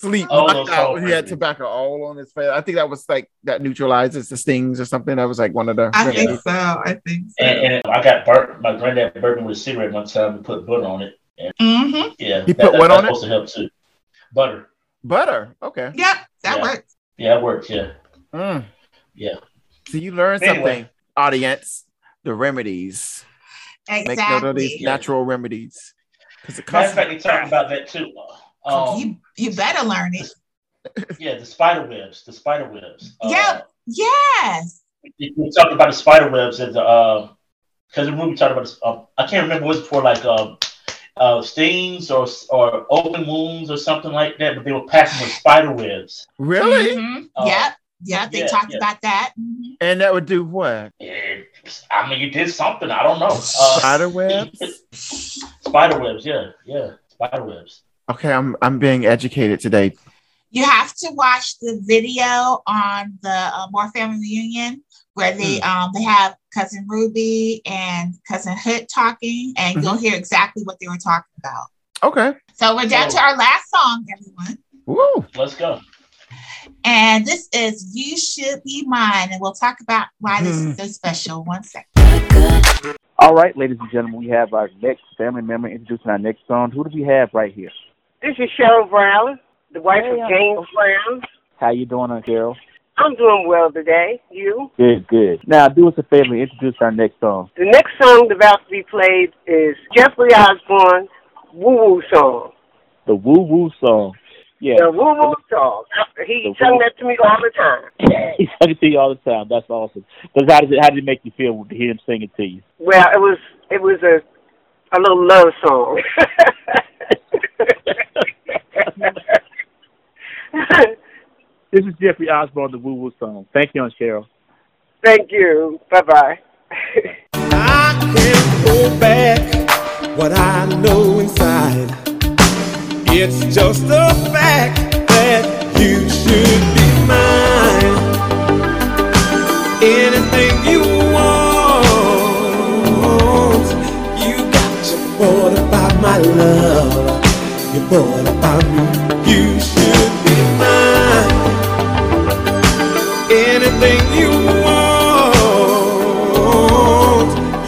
Sleep Oh, knocked those out. all He had tobacco all on his face. I think that was like that neutralizes the stings or something. That was like one of the. I think so. I think so. And, and I got burnt. My granddad burnt me with a cigarette one time and put butter on it. And Mm-hmm. yeah, He that- put that- what that's on it? Supposed to help too. Butter. Butter. Okay. Yep, that Yeah. works. Yeah, it works. Yeah, Mm. yeah. So you learn Anyway. something, audience. The remedies. Exactly. Make note of these Exactly. natural remedies. Because it Matter costs. of fact, they talked about that too. Um, you you better learn it. yeah, the spider webs. The spider webs. Uh, Yep. Yes. we we talked about the spider webs and the uh because the movie talked about this, uh, I can't remember what it's for like um uh stings or or open wounds or something like that, but they were packing with spider webs. Really? Mhm. Uh, yep. Yep. They yeah, talked yeah. about that. Mhm. And that would do what? It- I mean, you did something. I don't know. Uh, Spider webs? spider webs. Yeah, yeah, spider webs. Okay, I'm I'm being educated today. You have to watch the video on the uh, More Family Reunion where they Hmm. um they have cousin Ruby and cousin Hood talking, and Mm-hmm. you'll hear exactly what they were talking about. Okay. So we're down to our last song, everyone. Woo. Let's go. And this is You Should Be Mine. And we'll talk about why this Hmm. is so special. One second. All right, ladies and gentlemen, we have our next family member introducing our next song. Who do we have right here? This is Cheryl Brown, the wife Hey, of James Brown. How you doing, uh, Cheryl? I'm doing well today. You? Good, good. Now, do us a favor and introduce our next song. The next song that's about to be played is Jeffrey Osborne, Woo Woo Song. The Woo Woo song. Yeah. The Woo Woo Song. He The sung woo- that to me all the time. he sang it to you all the time. That's awesome. Because how did it, how did it make you feel to hear him sing it to you? Well, it was it was a a little love song. This is Jeffrey Osborne, the Woo Woo song. Thank you, Aunt Cheryl. Thank you. Bye bye. hold back what I know inside. It's just a fact that you should be mine. Anything you want, you got your bored about my love what about me? You should be mine. Anything you want,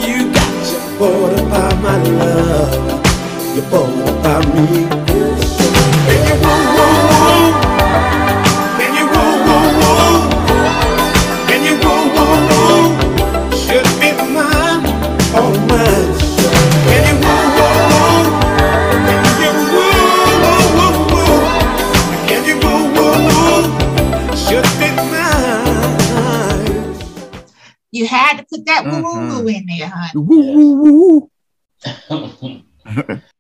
you got your border about my love. You're border about me. Put that woo woo Mm-hmm. in there, honey. Woo woo woo.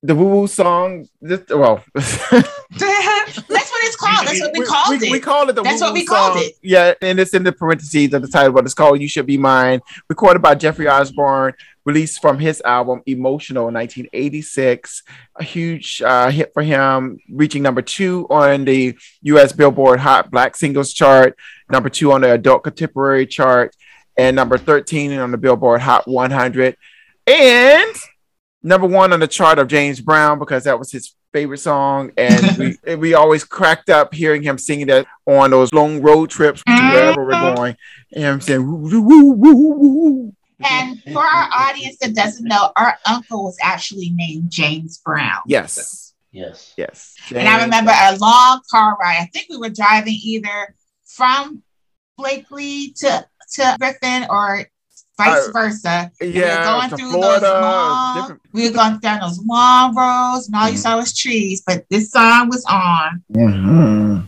the woo woo song. This, well, That's what it's called. That's what we, called we, it. we call it the That's woo what woo we called song. it. Yeah, and it's in the parentheses of the title, but it's called "You Should Be Mine." Recorded by Jeffrey Osborne, released from his album "Emotional" in 1986. A huge uh, hit for him, reaching number two on the U.S. Billboard Hot Black Singles chart, number two on the Adult Contemporary chart, and number 13 on the Billboard Hot 100, and number one on the chart of James Brown because that was his favorite song, and we we always cracked up hearing him singing that on those long road trips wherever we're mm-hmm. going, and I'm saying woo woo woo woo woo. And for our audience that doesn't know, our uncle was actually named James Brown. Yes, yes, yes. And I remember a long car ride. I think we were driving either from Blakely to, to Griffin or vice Uh, versa. And we were yeah, going through Florida, those long, different- we were going down those long roads, and all you saw was trees. But this song was on. Mm-hmm.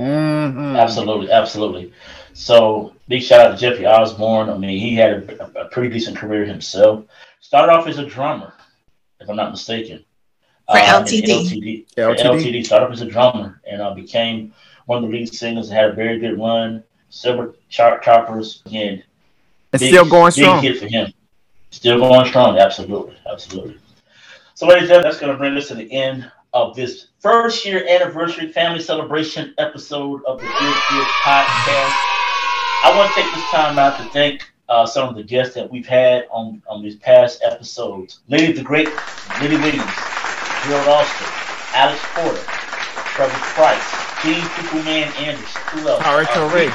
Mm-hmm. Absolutely, absolutely. So big shout out to Jeffrey Osborne. I mean, he had a, a pretty decent career himself. Started off as a drummer, if I'm not mistaken. For Um, in LTD. LTD. For LTD. LTD. Started off as a drummer and uh, became one of the lead singers. and Had a very good run, several chart toppers, and And still going strong. big hit for him. Still going strong. Absolutely, absolutely. So, ladies and gentlemen, that's going to bring us to the end of this first year anniversary family celebration episode of the Good Good Podcast. I want to take this time out to thank uh, some of the guests that we've had on, on these past episodes. Lady the Great, Lily Williams, Gerald Austin, Alex Porter, Trevor Price, Gene Superman Anderson, who else? Tara Uh, Torre.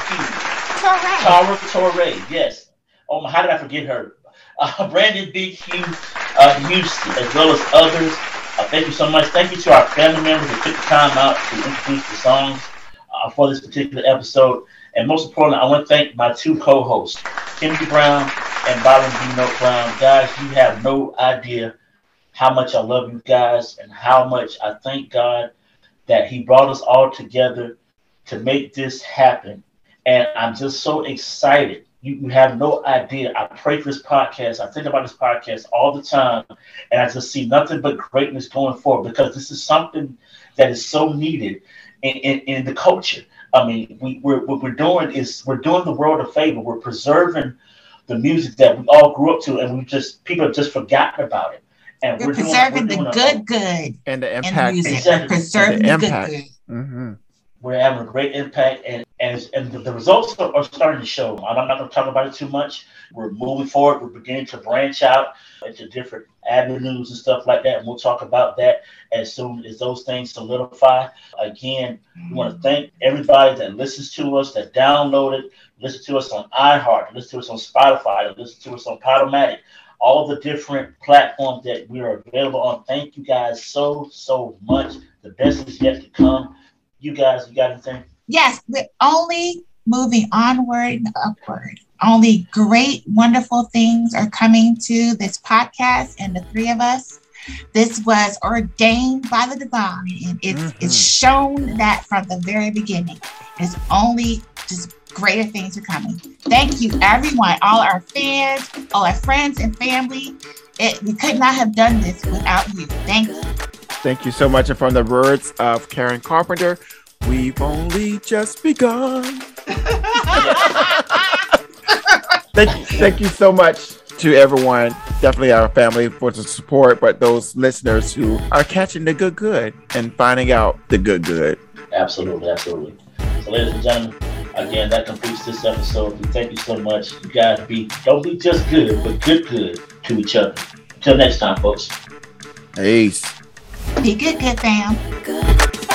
Tara Torre, yes. Oh my, how did I forget her? Uh, Brandon Big Hughes, uh, Houston, as well as others. Uh, thank you so much. Thank you to our family members that took the time out to introduce the songs uh, for this particular episode. And most importantly, I want to thank my two co-hosts, Timothy Brown and Byron B. Note Brown. Guys, you have no idea how much I love you guys and how much I thank God that He brought us all together to make this happen. And I'm just so excited. You, you have no idea. I pray for this podcast. I think about this podcast all the time. And I just see nothing but greatness going forward because this is something that is so needed in, in, in the culture. I mean, we, we're, what we're doing is we're doing the world a favor. We're preserving the music that we all grew up to, and we just people have just forgotten about it. And We're we're, doing- preserving we're the doing a- good, good and the in impact. music. Exactly. We're preserving The the, good, impact. good. Mm-hmm. we're having a great impact and and, and the, the results are, are starting to show. I'm not going to talk about it too much. We're moving forward. We're beginning to branch out into different avenues and stuff like that. And we'll talk about that as soon as those things solidify. Again, we want to thank everybody that listens to us, that downloaded, listen to us on iHeart, listen to us on Spotify, listen to us on Podomatic, all the different platforms that we are available on. Thank you guys so, so much. The best is yet to come. You guys, you got anything? Yes, we're only moving onward and upward. Only great, wonderful things are coming to this podcast and the three of us. This was ordained by the divine, and it's it's mm-hmm. shown that from the very beginning. It's only just greater things are coming. Thank you, everyone, all our fans, all our friends and family. It, we could not have done this without you. Thank you. Thank you so much. And from the words of Karen Carpenter, we've only just begun. thank, you, thank you so much to everyone, definitely our family for the support, but those listeners who are catching the good good and finding out the good good. Absolutely, absolutely. So, ladies and gentlemen, again, that completes this episode. We thank you so much. You guys be don't be just good, but good good to each other. Until next time, folks. Peace. Be good, good fam. Good